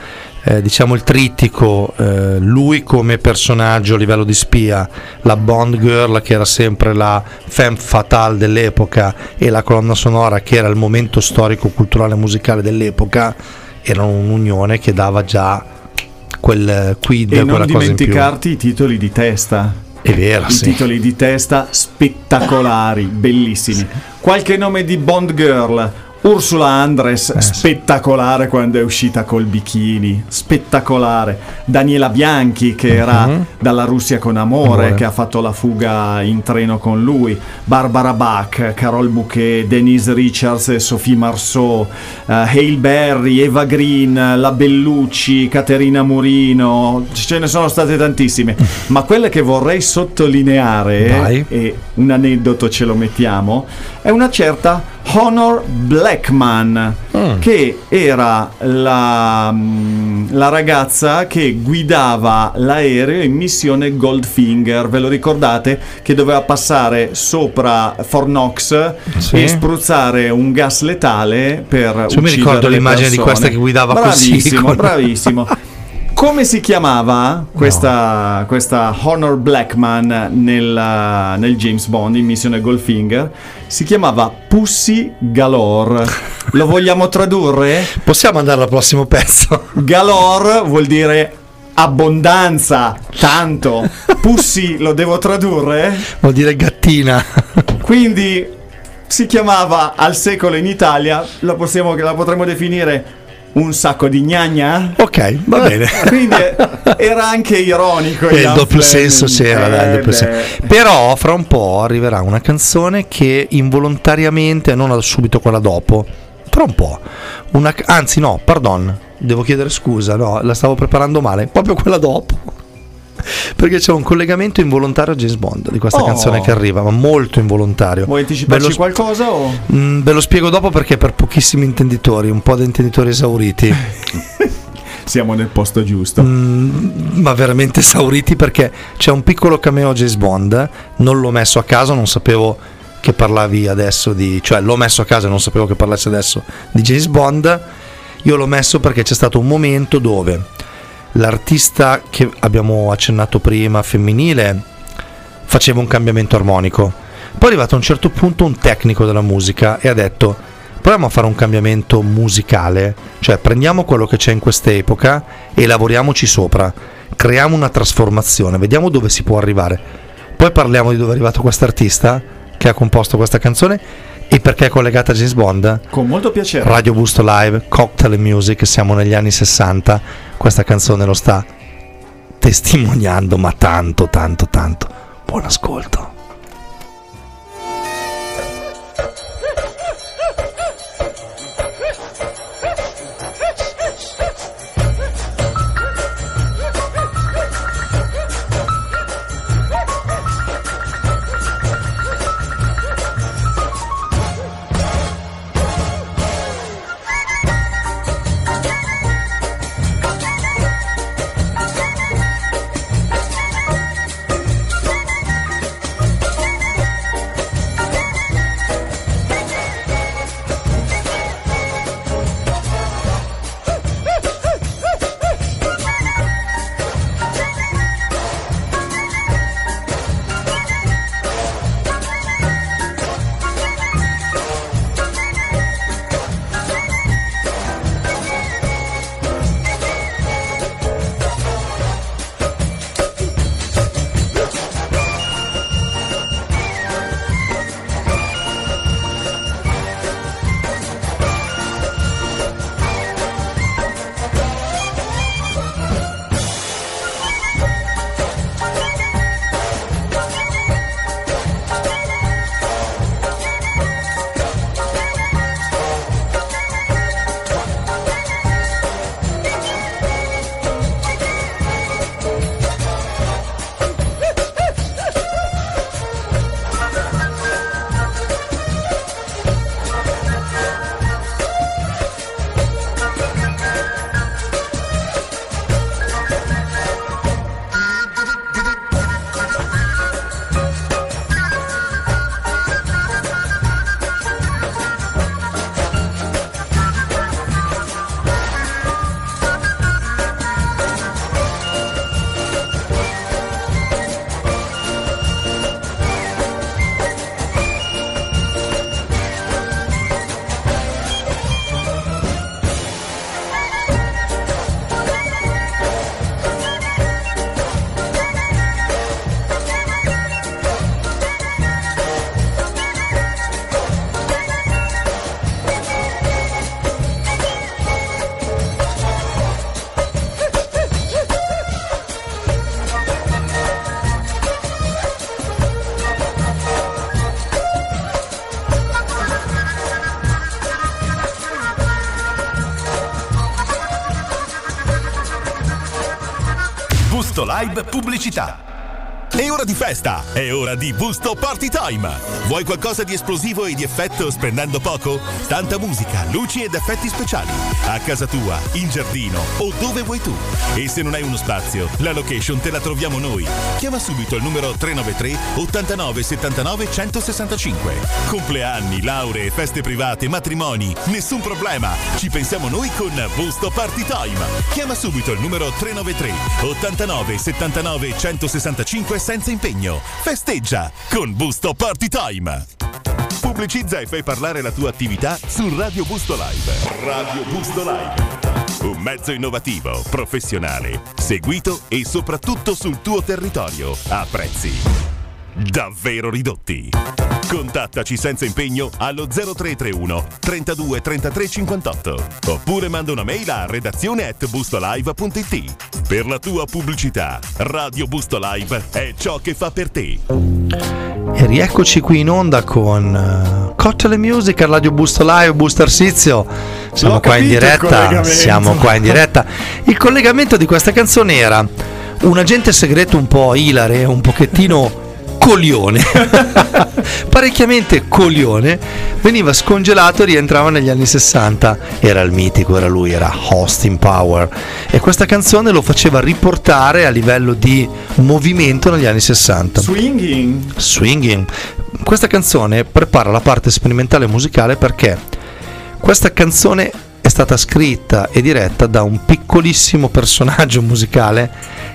eh, diciamo il trittico, eh, lui come personaggio a livello di spia, la Bond Girl che era sempre la femme fatale dell'epoca e la colonna sonora che era il momento storico, culturale e musicale dell'epoca, erano un'unione che dava già quel quid, E non dimenticarti i titoli di testa. È vero, I sì. titoli di testa spettacolari, bellissimi. Qualche nome di Bond Girl. Ursula Andres, Eh, spettacolare quando è uscita col bikini, spettacolare. Daniela Bianchi, che era Mhm. dalla Russia con amore, Amore. che ha fatto la fuga in treno con lui. Barbara Bach, Carol Bouquet, Denise Richards e Sophie Marceau, eh, Hale Berry, Eva Green, La Bellucci, Caterina Murino, ce ne sono state tantissime. Ma quelle che vorrei sottolineare, Vai. e un aneddoto ce lo mettiamo, è una certa Honor Blackman, Mm. che era la, mm, la ragazza che guidava l'aereo in missione Goldfinger. Ve lo ricordate? Che doveva passare sopra Fornox Sì. e spruzzare un gas letale per mi uccidere ricordo le l'immagine di persone. questa che guidava così, bravissimo, con- Bravissimo, Come si chiamava questa, questa Honor Blackman nel, nel James Bond in missione Goldfinger? Si chiamava Pussy Galore. Lo vogliamo tradurre? Possiamo andare al prossimo pezzo? Galore vuol dire abbondanza, tanto. Pussy lo devo tradurre? Vuol dire gattina. Quindi si chiamava al secolo in Italia, la, possiamo, la potremmo definire un sacco di gnagna? Ok, va bene. Quindi eh, era anche ironico. Eh, il doppio senso c'era, dai, Eh, doppio senso. Però fra un po' arriverà una canzone che involontariamente, non subito quella dopo, tra un po', una, anzi no, pardon, devo chiedere scusa, no, la stavo preparando male, proprio quella dopo. Perché c'è un collegamento involontario a James Bond di questa Oh. canzone che arriva, ma molto involontario. Vuoi anticiparci lo- qualcosa? O? Mm, ve lo spiego dopo perché per pochissimi intenditori, un po' di intenditori esauriti. Siamo nel posto giusto. Mm, ma veramente esauriti perché c'è un piccolo cameo a James Bond, non l'ho messo a caso, non sapevo che parlavi adesso di, cioè l'ho messo a caso e non sapevo che parlassi adesso di James Bond. Io l'ho messo perché c'è stato un momento dove l'artista che abbiamo accennato prima, femminile, faceva un cambiamento armonico. Poi è arrivato a un certo punto un tecnico della musica e ha detto proviamo a fare un cambiamento musicale, cioè prendiamo quello che c'è in quest'epoca e lavoriamoci sopra, creiamo una trasformazione, vediamo dove si può arrivare. Poi parliamo di dove è arrivato quest'artista che ha composto questa canzone e perché è collegata a James Bond. Con molto piacere. Radio Busto Live, Cocktail Music, siamo negli anni 60, questa canzone lo sta testimoniando, ma tanto, tanto, tanto. Buon ascolto. Live Pubblicità. È ora di festa, è ora di Busto Party Time. Vuoi qualcosa di esplosivo e di effetto spendendo poco? Tanta musica, luci ed effetti speciali. A casa tua, in giardino o dove vuoi tu. E se non hai uno spazio, la location te la troviamo noi. Chiama subito il numero 393 89 79 165. Compleanni, lauree, feste private, matrimoni, nessun problema. Ci pensiamo noi con Busto Party Time. Chiama subito il numero 393 89 79 165 senza impegno. Festeggia con Busto Party Time. Pubblicizza e fai parlare la tua attività su Radio Busto Live. Radio Busto Live. Un mezzo innovativo, professionale, seguito e soprattutto sul tuo territorio a prezzi davvero ridotti. Contattaci senza impegno allo 0331 32 33 58 oppure manda una mail a redazione at bustolive.it. Per la tua pubblicità, Radio Busto Live è ciò che fa per te. E rieccoci qui in onda con uh, Cocktail Music a Radio Busto Live, Busto Arsizio. Siamo L'ho qua in diretta. Siamo qua in diretta. Il collegamento di questa canzone era un agente segreto un po' ilare, un pochettino coglione, parecchiamente coglione, veniva scongelato e rientrava negli anni 60. Era il mitico, era lui, era Austin Power. E questa canzone lo faceva riportare a livello di movimento negli anni 60. Swinging. Swinging. Questa canzone prepara la parte sperimentale musicale perché questa canzone è stata scritta e diretta da un piccolissimo personaggio musicale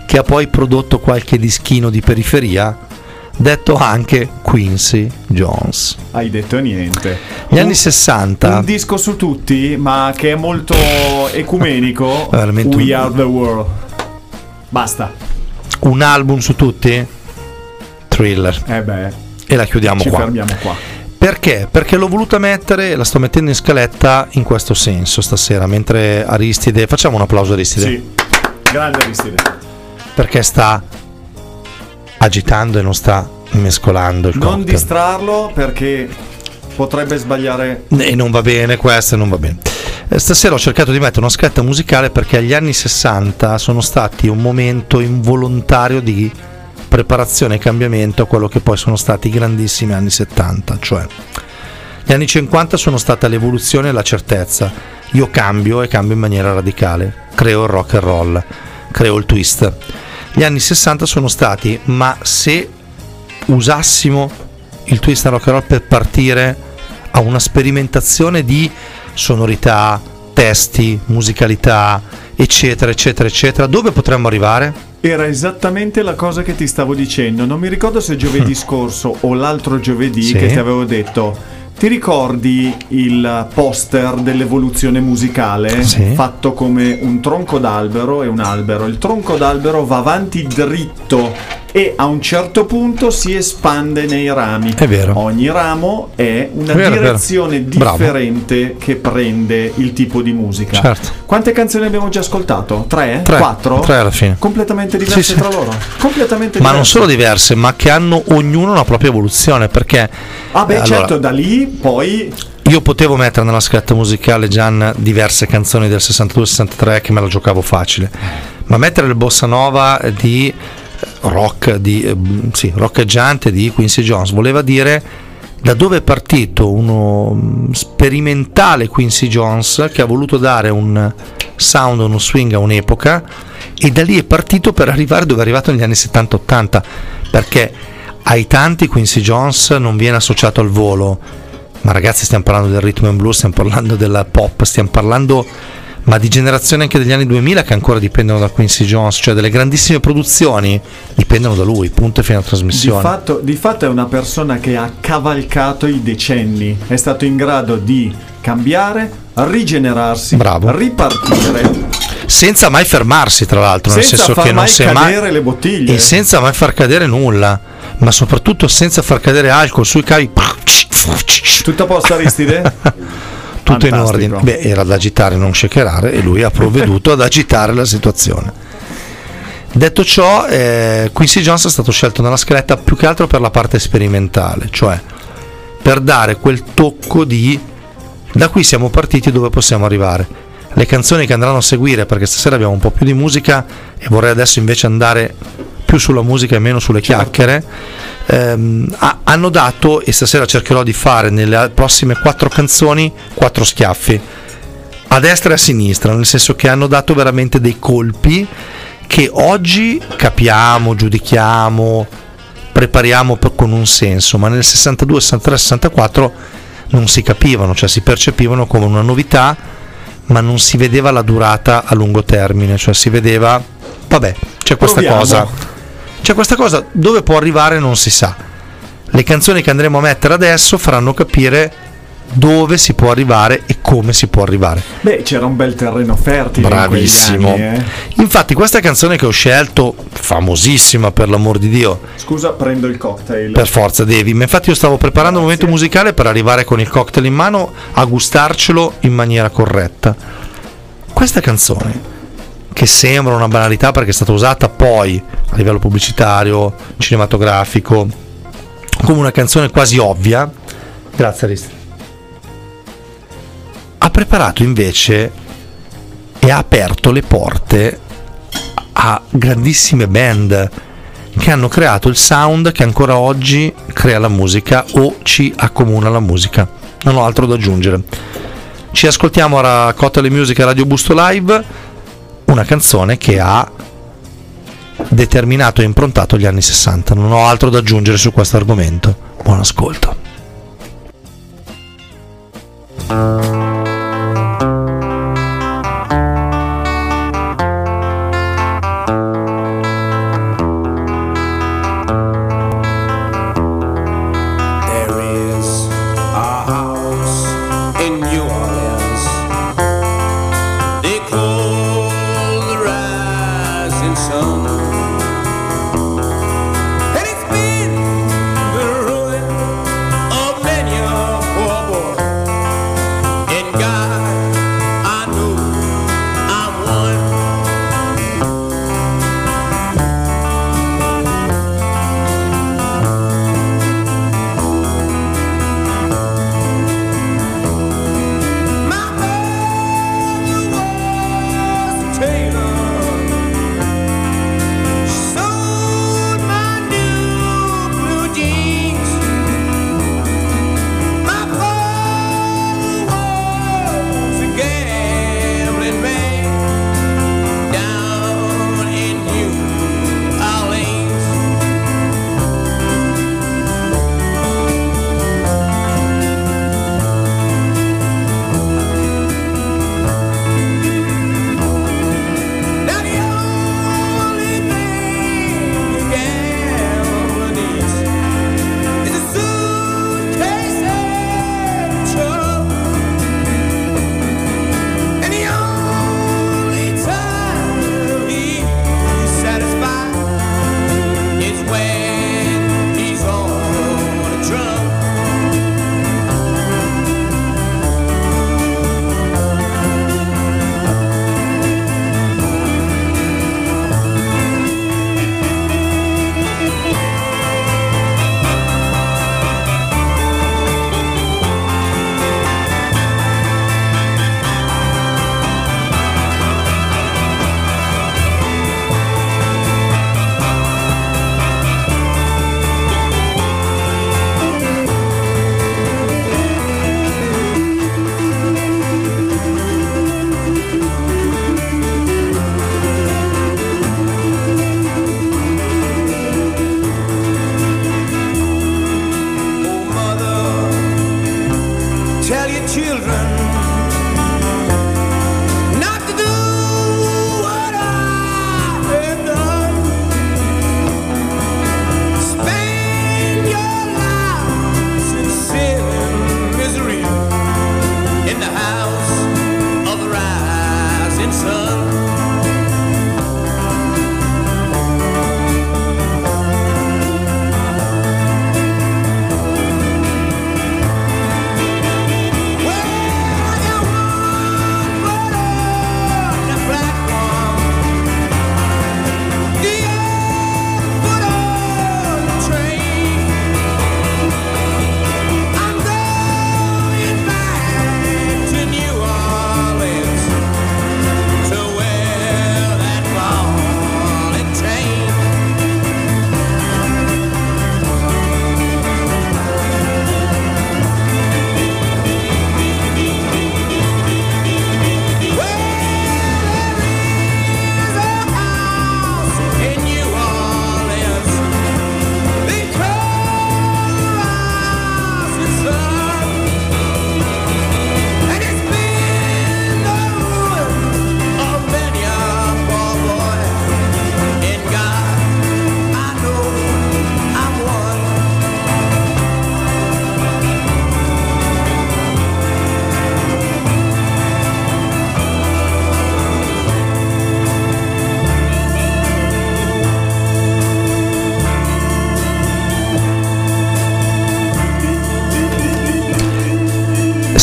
che ha poi prodotto qualche dischino di periferia, detto anche Quincy Jones. Hai detto niente. Gli anni 60 Un disco su tutti, ma che è molto ecumenico. Veramente We un- Are the World. Basta. un album su tutti? Thriller. Eh beh, E la chiudiamo ci qua. fermiamo qua. Perché? Perché l'ho voluta mettere, la sto mettendo in scaletta in questo senso stasera, mentre Aristide, facciamo un applauso a Aristide, Sì. Grande Aristide. perché sta agitando e non sta mescolando il Non cocktail. distrarlo perché potrebbe sbagliare. E non va bene questo, non va bene. Eh, Stasera ho cercato di mettere una scaletta musicale perché gli anni 60 sono stati un momento involontario di preparazione e cambiamento a quello che poi sono stati i grandissimi anni 70, cioè gli anni 50 sono stata l'evoluzione e la certezza. Io cambio e cambio in maniera radicale, creo il rock and roll, creo il twist. Gli anni 60 sono stati, ma se usassimo il twist and rock and roll per partire a una sperimentazione di sonorità, testi, musicalità, eccetera, eccetera, eccetera, dove potremmo arrivare? Era esattamente la cosa che ti stavo dicendo. Non mi ricordo se giovedì scorso o l'altro giovedì. Sì. che ti avevo detto. Ti ricordi il poster dell'evoluzione musicale Sì. fatto come un tronco d'albero e un albero? Il tronco d'albero va avanti dritto e a un certo punto si espande nei rami. È vero. Ogni ramo è una È vero, è direzione Bravo. differente che prende il tipo di musica. Certo. Quante canzoni abbiamo già ascoltato? Tre? Tre. Quattro? Tre alla fine. completamente diverse Sì, sì. tra loro. Completamente Ma diverse. non solo diverse, ma che hanno ognuno una propria evoluzione, perché Ah beh, eh, allora, certo, da lì poi io potevo mettere nella scaletta musicale Gian diverse canzoni del 62-63 che me la giocavo facile, ma mettere il bossa nova di rock, di, eh, sì, rockeggiante di Quincy Jones voleva dire da dove è partito uno mm, sperimentale Quincy Jones che ha voluto dare un sound, uno swing a un'epoca e da lì è partito per arrivare dove è arrivato negli anni 70-80 perché ai tanti Quincy Jones non viene associato al volo. Ma ragazzi stiamo parlando del rhythm and blues, stiamo parlando della pop, stiamo parlando ma di generazioni anche degli anni 2000 che ancora dipendono da Quincy Jones, cioè delle grandissime produzioni dipendono da lui, punto e fine alla di trasmissione. fatto, di fatto è una persona che ha cavalcato i decenni, è stato in grado di cambiare, rigenerarsi, Bravo. ripartire senza mai fermarsi tra l'altro, nel senza senso far che non si è mai cadere le bottiglie. e senza mai far cadere nulla, ma soprattutto senza far cadere alcol sui cavi. Tutto a posto Aristide? Tutto in ordine. Beh, era da agitare, non shakerare, e lui ha provveduto ad agitare la situazione. Detto ciò, eh, Quincy Jones è stato scelto nella scaletta più che altro per la parte sperimentale, cioè per dare quel tocco di da qui siamo partiti dove possiamo arrivare. le canzoni che andranno a seguire, perché stasera abbiamo un po' più di musica e vorrei adesso invece andare più sulla musica e meno sulle chiacchiere, ehm, ha- hanno dato, e stasera cercherò di fare nelle prossime quattro canzoni, quattro schiaffi, a destra e a sinistra, nel senso che hanno dato veramente dei colpi che oggi capiamo, giudichiamo, prepariamo con un senso, ma nel 62, 63, 64 non si capivano, cioè si percepivano come una novità, ma non si vedeva la durata a lungo termine, cioè si vedeva, vabbè, c'è questa Proviamo. cosa, c'è questa cosa, dove può arrivare non si sa. Le canzoni che andremo a mettere adesso faranno capire dove si può arrivare e come si può arrivare. Beh, c'era un bel terreno fertile. in Bravissimo. anni, eh. Infatti questa canzone che ho scelto, famosissima per l'amor di Dio, Scusa, prendo il cocktail. per forza devi, ma infatti io stavo preparando un momento musicale per arrivare con il cocktail in mano a gustarcelo in maniera corretta. Questa canzone, che sembra una banalità perché è stata usata poi a livello pubblicitario, cinematografico, come una canzone quasi ovvia, grazie Arista, ha preparato invece e ha aperto le porte a grandissime band che hanno creato il sound che ancora oggi crea la musica o ci accomuna la musica. Non ho altro da aggiungere. Ci ascoltiamo ora Cottele Music e Radio Busto Live, una canzone che ha determinato e improntato gli anni 60. Non ho altro da aggiungere su questo argomento. Buon ascolto.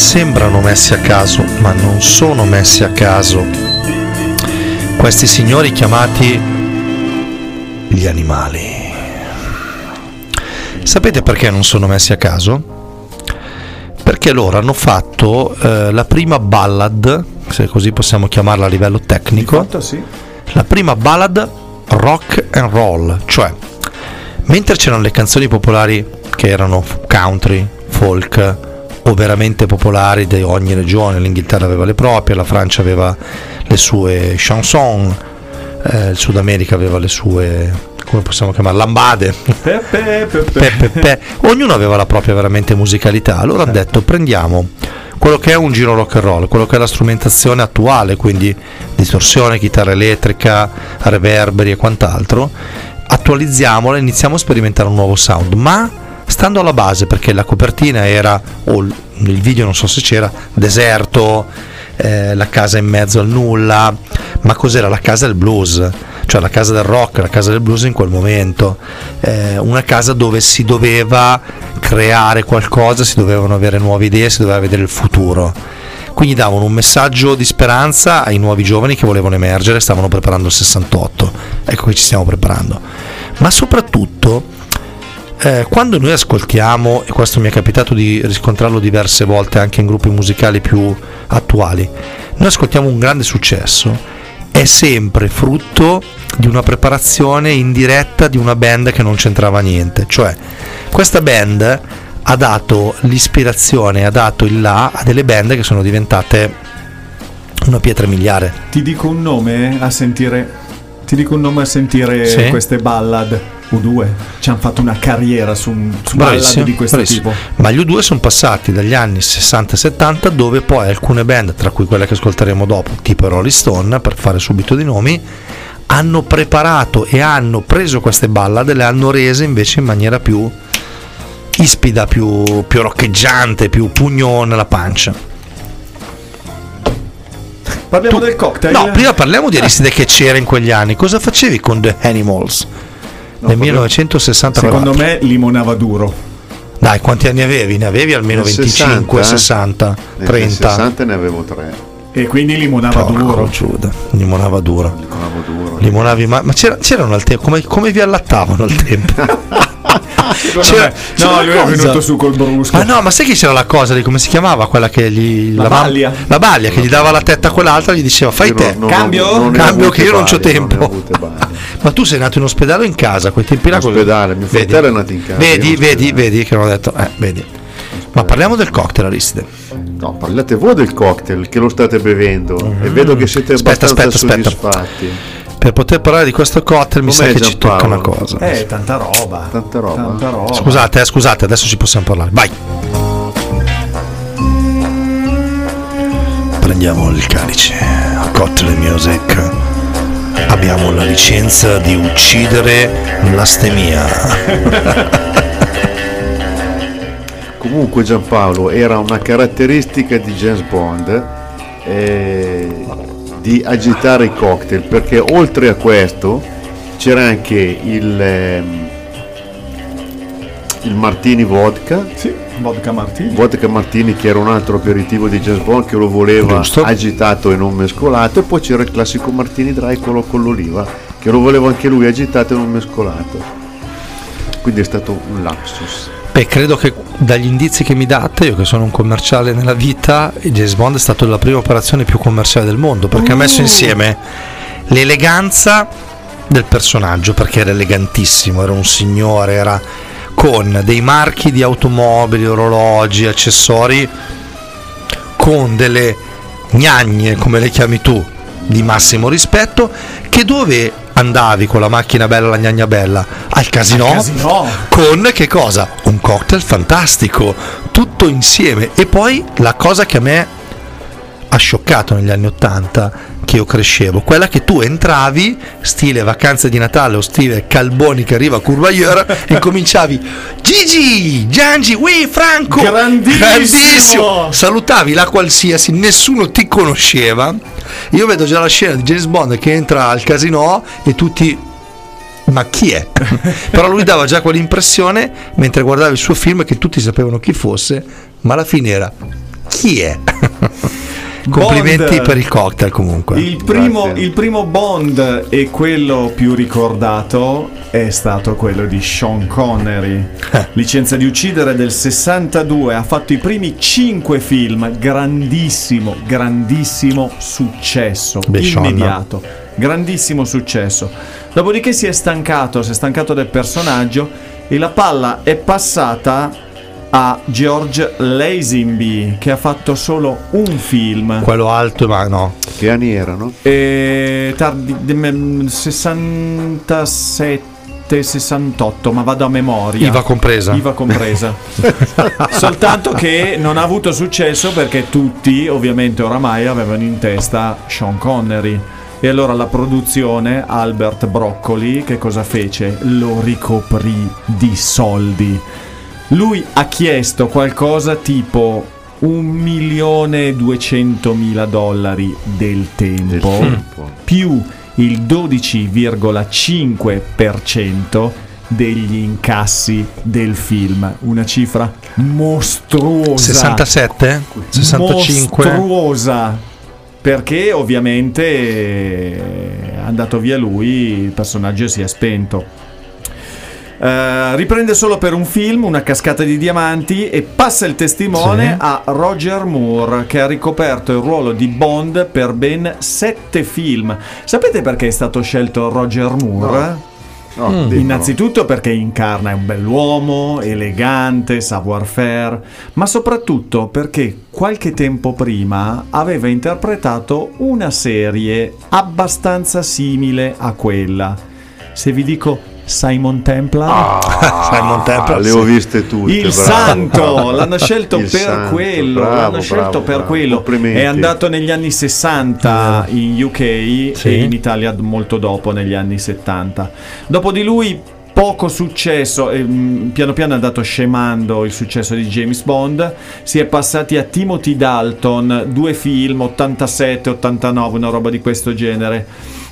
Sembrano messi a caso, ma non sono messi a caso. Questi signori chiamati gli animali. Sapete perché non sono messi a caso? Perché loro hanno fatto eh, la prima ballad, se così possiamo chiamarla a livello tecnico, Fatto sì. la prima ballad rock and roll, cioè mentre c'erano le canzoni popolari che erano country, folk o veramente popolari di ogni regione, l'Inghilterra aveva le proprie, la Francia aveva le sue chanson, eh, il Sud America aveva le sue, come possiamo chiamarle, lambade. Pe, pe, pe, pe. Pe, pe, pe. Ognuno aveva la propria veramente musicalità. Allora hanno detto prendiamo quello che è un giro rock and roll, quello che è la strumentazione attuale, quindi distorsione, chitarra elettrica, reverberi e quant'altro, attualizziamola e iniziamo a sperimentare un nuovo sound, ma stando alla base perché la copertina era, o il il video non so se c'era, deserto, eh, la casa in mezzo al nulla, ma cos'era la casa del blues, cioè la casa del rock, la casa del blues in quel momento, eh, una casa dove si doveva creare qualcosa, si dovevano avere nuove idee, si doveva vedere il futuro. Quindi davano un messaggio di speranza ai nuovi giovani che volevano emergere, stavano preparando il 68, ecco che ci stiamo preparando. Ma soprattutto eh, quando noi ascoltiamo, e questo mi è capitato di riscontrarlo diverse volte anche in gruppi musicali più attuali, noi ascoltiamo un grande successo, è sempre frutto di una preparazione in diretta di una band che non c'entrava niente. Cioè, questa band ha dato l'ispirazione, ha dato il là a delle band che sono diventate una pietra miliare. Ti dico un nome a sentire. Ti dico un nome a sentire Sì. queste ballad. U2 ci hanno fatto una carriera su, su ballad di questo bravissimo. tipo. Ma gli U2 sono passati dagli anni 60 e 70 dove poi alcune band, tra cui quelle che ascolteremo dopo, tipo Rolling Stone, per fare subito di nomi, hanno preparato e hanno preso queste ballad e le hanno rese invece in maniera più ispida, più, più roccheggiante, più pugno nella pancia. Parliamo del cocktail. No, prima parliamo di Aristide che c'era in quegli anni. Cosa facevi con The Animals? Nel 1964. Secondo me limonava duro. Dai, quanti anni avevi? Ne avevi almeno Nel 25, 60, eh? 60, Nel 30. 60 ne avevo tre. E quindi limonava Porco duro. Giuda, limonava duro. Limonavo duro. Limonavi, ma, ma c'era- c'erano al tempo, come, come vi allattavano al tempo? No, lui è venuto su col brusco. Ma no, ma sai che c'era la cosa di come si chiamava quella che gli La mam- baglia. la baglia che gli dava la tetta a quell'altra e gli diceva fai te. non- non- Cambio? non ho Cambio che io non ho tempo. Ma tu sei nato in ospedale o in casa? Quei tempi là In ospedale, mio Vedi? fratello è nato in casa, Vedi, vedi, vedi che non ho detto, eh, vedi. Ma parliamo del cocktail Aristide. No, parlate voi del cocktail che lo state bevendo e vedo che siete Mm. Aspetta, abbastanza aspetta, aspetta. Per poter parlare di questo cocktail mi sa che ci tocca una cosa. Eh, tanta roba. Tanta roba. Tanta roba. Scusate, eh, scusate, adesso ci possiamo parlare. Vai. Prendiamo il calice. A Cocktail Music abbiamo la licenza di uccidere l'astemia. Comunque Giampaolo era una caratteristica di James Bond eh, di agitare i cocktail perché oltre a questo c'era anche il, ehm, il martini vodka Sì, vodka martini. vodka martini che era un altro aperitivo di James Bond che lo voleva Giusto. agitato e non mescolato e poi c'era il classico martini dry quello con l'oliva che lo voleva anche lui agitato e non mescolato quindi è stato un lapsus Beh, credo che dagli indizi che mi date, io che sono un commerciale nella vita, il James Bond è stata la prima operazione più commerciale del mondo perché ha messo insieme l'eleganza del personaggio, perché era elegantissimo, era un signore, era con dei marchi di automobili, orologi, accessori, con delle gnagne, come le chiami tu, di massimo rispetto, che dove andavi con la macchina bella, la gnagna bella, al casino, Casino. con che cosa? Un cocktail fantastico, tutto insieme. E poi la cosa che a me ha scioccato negli anni Ottanta, che io crescevo, quella che tu entravi, stile vacanze di Natale o stile Calboni che arriva a Courmayeur, e cominciavi Gigi, Giangi, Ui, Franco, Grandissimo! salutavi la qualsiasi, nessuno ti conosceva. Io vedo già la scena di James Bond che entra al casino e tutti ma chi è? Però lui dava già quell'impressione mentre guardava il suo film che tutti sapevano chi fosse, ma alla fine era chi è? Complimenti per il cocktail comunque. Il primo, il primo Bond e quello più ricordato è stato quello di Sean Connery. Licenza di uccidere del 62, ha fatto i primi 5 film, grandissimo, grandissimo successo, Beh, Sean. immediato, grandissimo successo. Dopodiché si è stancato, si è stancato del personaggio e la palla è passata a George Lazenby che ha fatto solo un film. Quello alto, ma no. Che anni erano? E tardi, de- me- 67, 68, ma vado a memoria. IVA compresa. IVA compresa. Soltanto che non ha avuto successo perché tutti, ovviamente, oramai avevano in testa Sean Connery. E allora la produzione, Albert Broccoli, che cosa fece? Lo ricoprì di soldi. Lui ha chiesto qualcosa tipo un milione e duecentomila dollari del tempo, tempo. più il 12,5% degli incassi del film. Una cifra mostruosa. 67? 65? Mostruosa. Perché ovviamente è andato via lui, il personaggio si è spento. Eh, riprende solo per un film, una cascata di diamanti e passa il testimone Sì. a Roger Moore che ha ricoperto il ruolo di Bond per ben sette film. Sapete perché è stato scelto Roger Moore? No, Mm. dimmelo. Innanzitutto perché incarna un bell'uomo, elegante, savoir-faire, ma soprattutto perché qualche tempo prima aveva interpretato una serie abbastanza simile a quella. Se vi dico Simon Templar, Simon Templar, Ah, le ho viste tutte. il bravo. santo l'hanno scelto Il per santo, quello bravo, l'hanno scelto bravo, per bravo. quello è andato negli anni 60 in UK Sì. e in Italia molto dopo negli anni 70 dopo di lui poco successo e mm, piano piano è andato scemando il successo di James Bond si è passati a Timothy Dalton due film 87 89 una roba di questo genere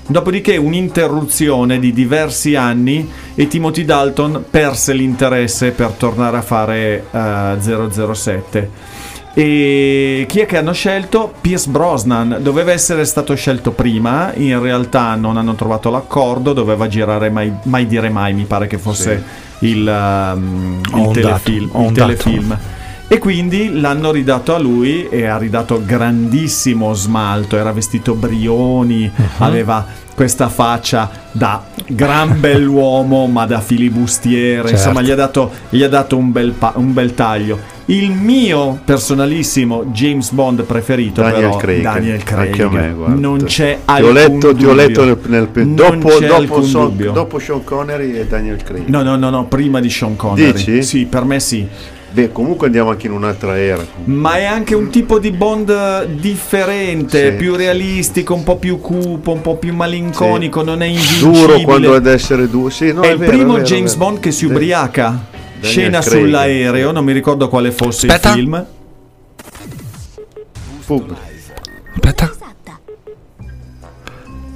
Dopodiché un'interruzione di diversi anni e Timothy Dalton perse l'interesse per tornare a fare eh, 007. E chi è che hanno scelto? Pierce Brosnan. Doveva essere stato scelto prima, in realtà non hanno trovato l'accordo, doveva girare mai, mai dire mai, mi pare che fosse il, um, il telefilm. E quindi l'hanno ridato a lui e ha ridato grandissimo smalto, era vestito brioni, Mhm. aveva questa faccia da gran bell'uomo ma da filibustiere, Certo. insomma gli ha dato, gli ha dato un, bel pa- un bel taglio. Il mio personalissimo James Bond preferito Daniel però Craig. Daniel Craig. Anche a me, guarda. non c'è Ti alcun ho letto, ti ho letto nel, dubbio. nel Non dopo, dopo, Sean- dopo Sean Connery e Daniel Craig. No, no, no, no, prima di Sean Connery. Dici? Sì, per me sì. Beh, comunque andiamo anche in un'altra era. Ma è anche un tipo di Bond differente, Sì, più sì. realistico, un po' più cupo, un po' più malinconico, non è invincibile. Duro quando ad essere duro. Sì, no, è, è, il vero, primo è vero, James è vero. Bond che si Sì. ubriaca. Daniel Scena Craig. sull'aereo, non mi ricordo quale fosse Aspetta. il film. Fu- Aspetta.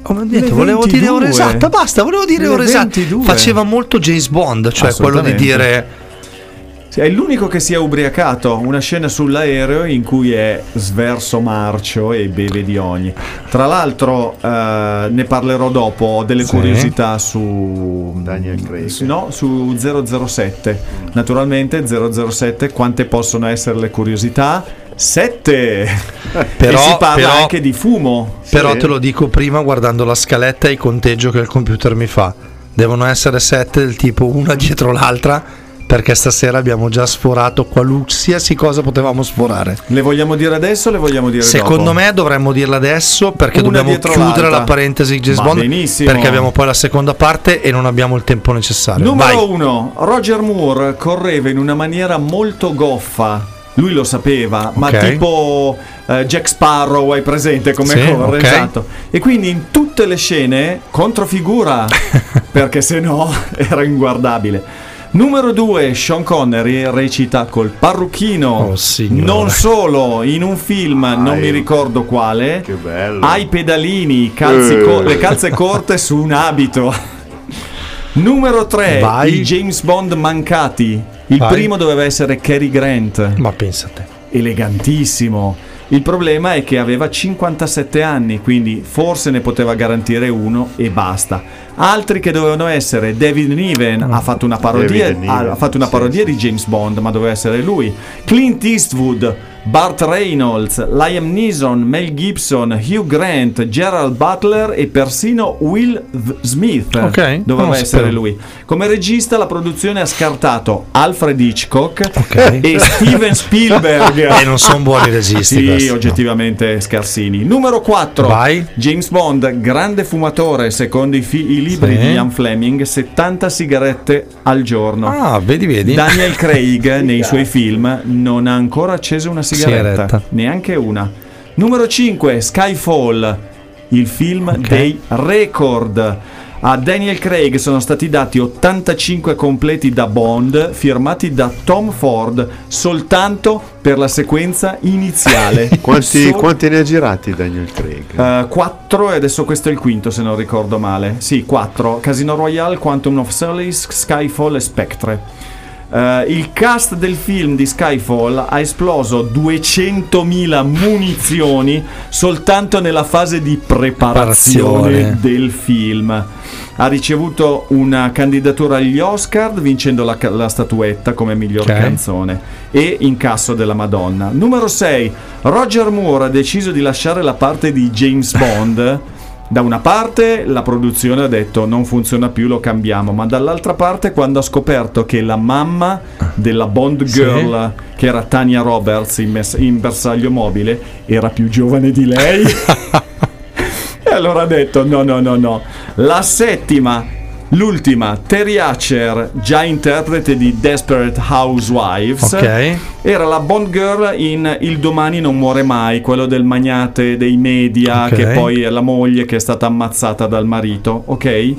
Oh, ma niente, Le volevo dire 22. ora esatta, basta, volevo dire ora esatta. 22. Faceva molto James Bond, cioè quello di dire Sì, È l'unico che si è ubriacato. Una scena sull'aereo in cui è sverso marcio e beve di ogni. Tra l'altro, eh, ne parlerò dopo. Ho delle Sì. curiosità su. Daniel Craig. su- No, su 007. Naturalmente, 007. Quante possono essere le curiosità? Sette! Però- e si parla però- anche di fumo. Però te lo dico prima guardando la scaletta e il conteggio che il computer mi fa. Devono essere sette del tipo una dietro l'altra perché stasera abbiamo già sforato qualsiasi cosa potevamo sforare. Le vogliamo dire adesso o le vogliamo dire Secondo dopo? me dovremmo dirla adesso perché Una dobbiamo chiudere l'altra. la parentesi James Va Bond benissimo. perché abbiamo poi la seconda parte e non abbiamo il tempo necessario. Numero Vai. uno, Roger Moore correva in una maniera molto goffa. Lui lo sapeva, ma Ok. tipo eh, Jack Sparrow, hai presente come Sì, corre? ok. Esatto. E quindi in tutte le scene controfigura, perché se no era inguardabile. Numero 2, Sean Connery recita col parrucchino. Oh, non solo, in un film, non mi ricordo quale, Che bello. ha i pedalini, Eh. co- le calze corte su un abito. Numero 3, Vai. i James Bond mancati. Il Vai. primo doveva essere Cary Grant. Ma pensa a te. elegantissimo. Il problema è che aveva 57 anni, quindi forse ne poteva garantire uno e basta. Altri che dovevano essere David Niven ha fatto una parodia, ha fatto una sì, parodia di James Bond, ma doveva essere lui. Clint Eastwood, Bart Reynolds, Liam Neeson, Mel Gibson, Hugh Grant, Gerald Butler e persino Will Smith Ok, doveva essere sapevo. lui. Come regista la produzione ha scartato Alfred Hitchcock Ok. e Steven Spielberg. E non son buoni registi Sì, questi, no. oggettivamente scarsini. Numero 4. Vai. James Bond, grande fumatore, secondo i, fi- i libri Sì. di Ian Fleming, 70 sigarette al giorno. Ah, vedi, vedi. Daniel Craig nei suoi film non ha ancora acceso una sigaretta, Sigaretta. neanche una. Numero 5, Skyfall, il film Ok. dei record. A Daniel Craig sono stati dati 85 completi da Bond, firmati da Tom Ford, soltanto per la sequenza iniziale. Quanti, Sol- quanti ne ha girati Daniel Craig? 4 e adesso questo è il quinto se non ricordo male. Sì, 4. Casino Royale, Quantum of Solace, Skyfall e Spectre. Eh, il cast del film di Skyfall ha esploso 200.000 munizioni soltanto nella fase di preparazione Preparazione. del film. Ha ricevuto una candidatura agli Oscar vincendo la, ca- la statuetta come miglior Ok. canzone e incasso della Madonna. Numero 6. Roger Moore ha deciso di lasciare la parte di James Bond. Da una parte la produzione ha detto non funziona più, lo cambiamo, ma dall'altra parte quando ha scoperto che la mamma della Bond Sì. Girl, che era Tania Roberts in, mes- in bersaglio mobile, era più giovane di lei. E allora ha detto: no, no, no, no. La settima, l'ultima, Terry Hatcher, già interprete di Desperate Housewives. Ok. Era la Bond Girl in Il domani non muore mai, quello del magnate dei media, Ok. che poi è la moglie che è stata ammazzata dal marito, ok?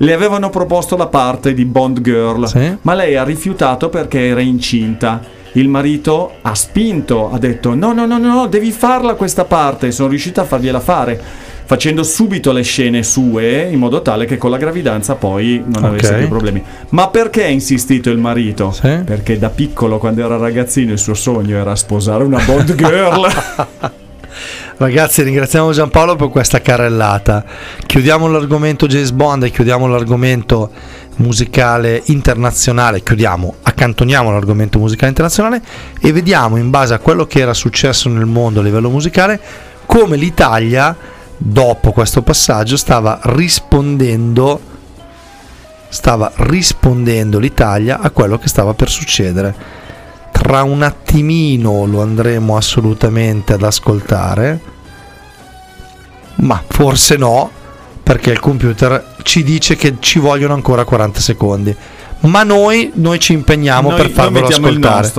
Le avevano proposto la parte di Bond Girl, Sì. ma lei ha rifiutato perché era incinta. Il marito ha spinto, ha detto no, no, no, no, devi farla questa parte. Sono riuscita a fargliela fare, facendo subito le scene sue in modo tale che con la gravidanza poi non Ok. avesse più problemi. Ma perché ha insistito il marito? Sì. Perché da piccolo, quando era ragazzino, il suo sogno era sposare una Bond Girl. Ragazzi, ringraziamo Giampaolo per questa carrellata. Chiudiamo l'argomento James Bond e chiudiamo l'argomento musicale internazionale. Chiudiamo, accantoniamo l'argomento musicale internazionale e vediamo in base a quello che era successo nel mondo a livello musicale come l'Italia, dopo questo passaggio, stava rispondendo. Stava rispondendo l'Italia a quello che stava per succedere tra un attimino lo andremo assolutamente ad ascoltare, ma forse no, perché il computer ci dice che ci vogliono ancora 40 secondi. Ma noi, noi ci impegniamo Noi- per farvelo ascoltare.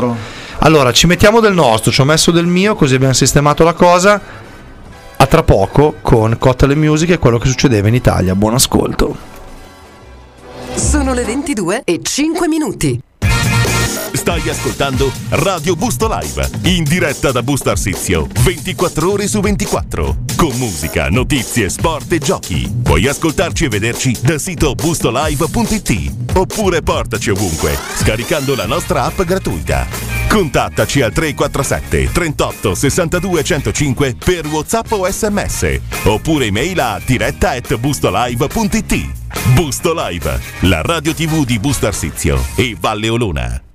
Allora, ci mettiamo del nostro, ci ho messo del mio, così abbiamo sistemato la cosa. Tra poco con Cottele Music e quello che succedeva in Italia. Buon ascolto. Sono le 22 e 5 minuti. Stai ascoltando Radio Busto Live, in diretta da Busto Arsizio, 24 ore su 24, con musica, notizie, sport e giochi. Puoi ascoltarci e vederci dal sito bustolive.it oppure portaci ovunque, scaricando la nostra app gratuita. Contattaci al 347 38 62 105 per WhatsApp o SMS, oppure email a diretta at bustolive.it. Busto Live, la radio tv di Busto Arsizio e Valle Olona.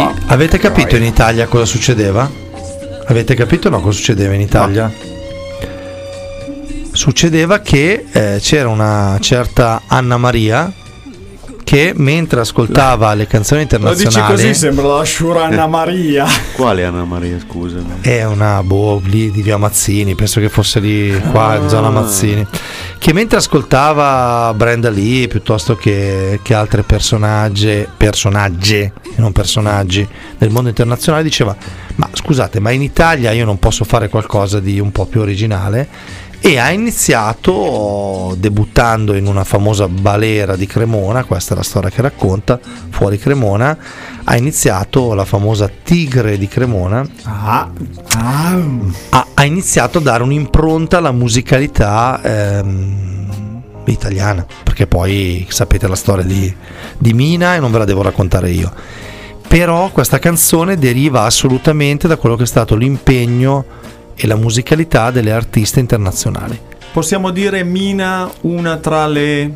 Quindi avete capito in Italia cosa succedeva? Avete capito no cosa succedeva in Italia? Succedeva che eh, c'era una certa Anna Maria che mentre ascoltava le canzoni Lo dici internazionali così, sembra la Shura Anna Maria. Quale Anna Maria, scusami? è una boh lì di via Mazzini, penso che fosse lì qua in zona Mazzini. Che mentre ascoltava Brenda Lee piuttosto che, che altri personaggi, personaggi non personaggi del mondo internazionale, diceva: Ma scusate, ma in Italia io non posso fare qualcosa di un po' più originale? E ha iniziato debuttando in una famosa balera di Cremona, questa è la storia che racconta, fuori Cremona, ha iniziato la famosa Tigre di Cremona, Ah, ha, ha iniziato a dare un'impronta alla musicalità ehm, italiana, perché poi sapete la storia di, di Mina e non ve la devo raccontare io. Però questa canzone deriva assolutamente da quello che è stato l'impegno e la musicalità delle artiste internazionali. Possiamo dire Mina una tra le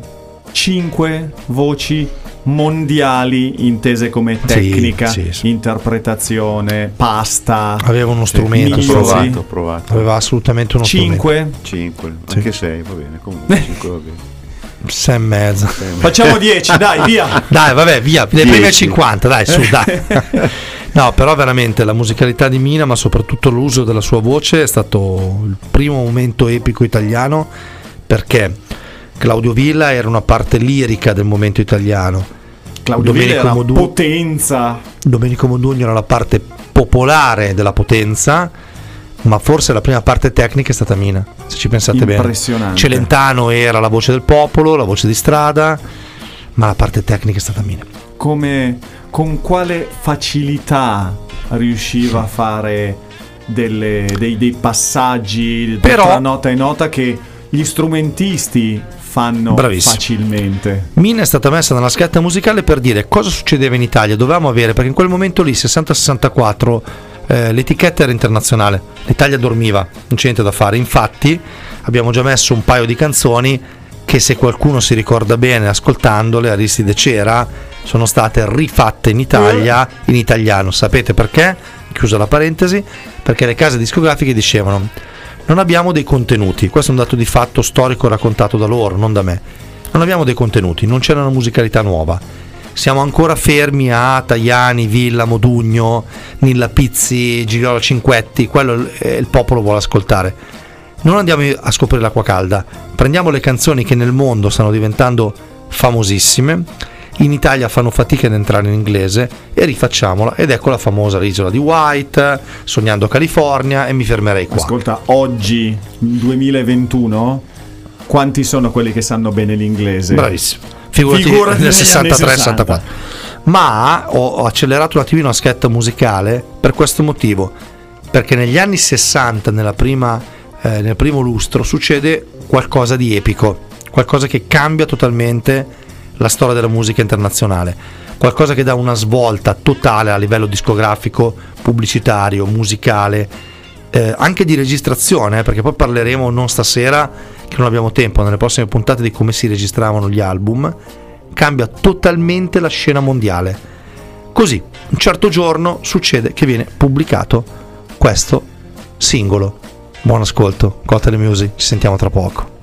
cinque voci mondiali intese come tecnica, sì, interpretazione, pasta. Aveva uno strumento, music. Provato, provato. aveva assolutamente uno Cinque? 5, Sì. anche 6 va bene, comunque 5 va bene. strumento. Sei e mezza. Facciamo 10, dai, via. Dai, vabbè, via, le prime 10. 50, dai, su, dai. No, però veramente la musicalità di Mina, ma soprattutto l'uso della sua voce è stato il primo momento epico italiano perché Claudio Villa era una parte lirica del momento italiano. Claudio Villa era Modu- potenza. Domenico Modugno era la parte popolare della potenza, ma forse la prima parte tecnica è stata Mina, se ci pensate bene. Impressionante. Celentano era la voce del popolo, la voce di strada, ma la parte tecnica è stata Mina. Come, con quale facilità riusciva a fare delle- dei, dei passaggi Però- tra nota e nota che gli strumentisti fanno Bravissimo. facilmente. Mina è stata messa nella scaletta musicale per dire cosa succedeva in Italia. Dovevamo avere, perché in quel momento lì, 60-64, eh, l'etichetta era internazionale. L'Italia dormiva, non c'è niente da fare. Infatti, abbiamo già messo un paio di canzoni che, se qualcuno si ricorda bene ascoltandole, Aristide c'era, sono state rifatte in Italia in italiano. Sapete perché? Chiusa la parentesi, perché le case discografiche dicevano. Non abbiamo dei contenuti, questo è un dato di fatto storico raccontato da loro, non da me. Non abbiamo dei contenuti, non c'è una musicalità nuova. Siamo ancora fermi a Tajani, Villa, Modugno, Nilla Pizzi, Gigliola Cinquetti, quello il popolo vuole ascoltare. Non andiamo a scoprire l'acqua calda, prendiamo le canzoni che nel mondo stanno diventando famosissime, in Italia fanno fatica ad entrare in inglese e rifacciamola ed ecco la famosa l'isola di White, Sognando California e mi fermerei qua. Ascolta, oggi, 2021, quanti sono quelli che sanno bene l'inglese? Bravissimo. Figurati, Figurati nel negli anni 63-64. Ma ho, accelerato un attimino la scheda musicale per questo motivo. Perché negli anni 60, nella prima, eh, nel primo lustro, succede qualcosa di epico, qualcosa che cambia totalmente la storia della musica internazionale, qualcosa che dà una svolta totale a livello discografico, pubblicitario, musicale, eh, anche di registrazione, eh, perché poi parleremo non stasera, che non abbiamo tempo, nelle prossime puntate di come si registravano gli album, cambia totalmente la scena mondiale. Così, un certo giorno succede che viene pubblicato questo singolo. Buon ascolto, Cocktail Music, ci sentiamo tra poco.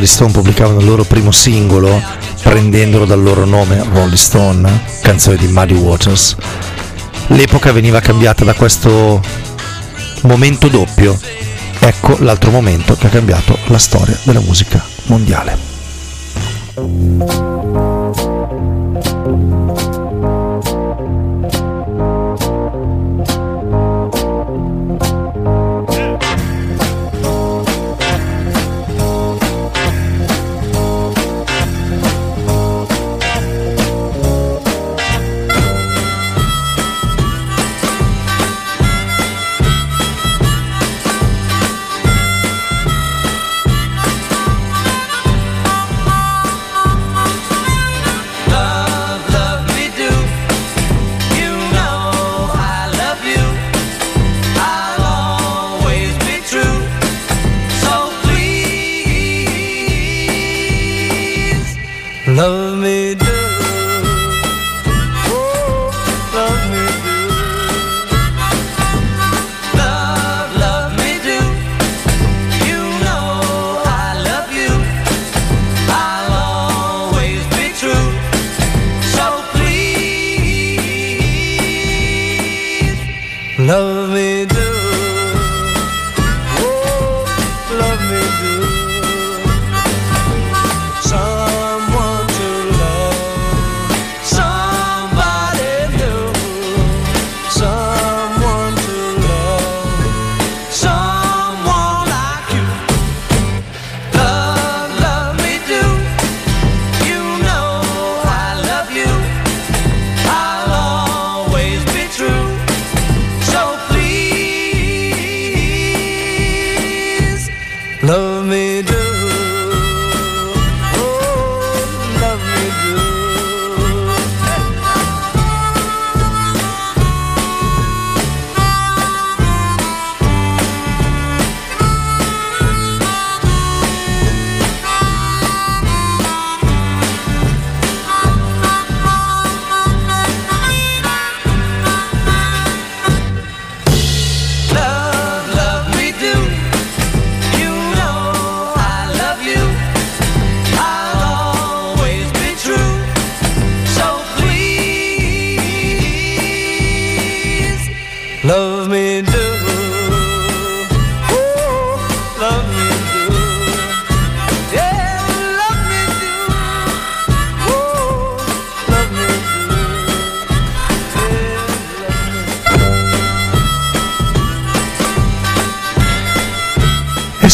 Rolling Stone pubblicavano il loro primo singolo prendendolo dal loro nome Rolling Stone, canzone di Muddy Waters, l'epoca veniva cambiata da questo momento doppio. Ecco l'altro momento che ha cambiato la storia della musica mondiale. Love me do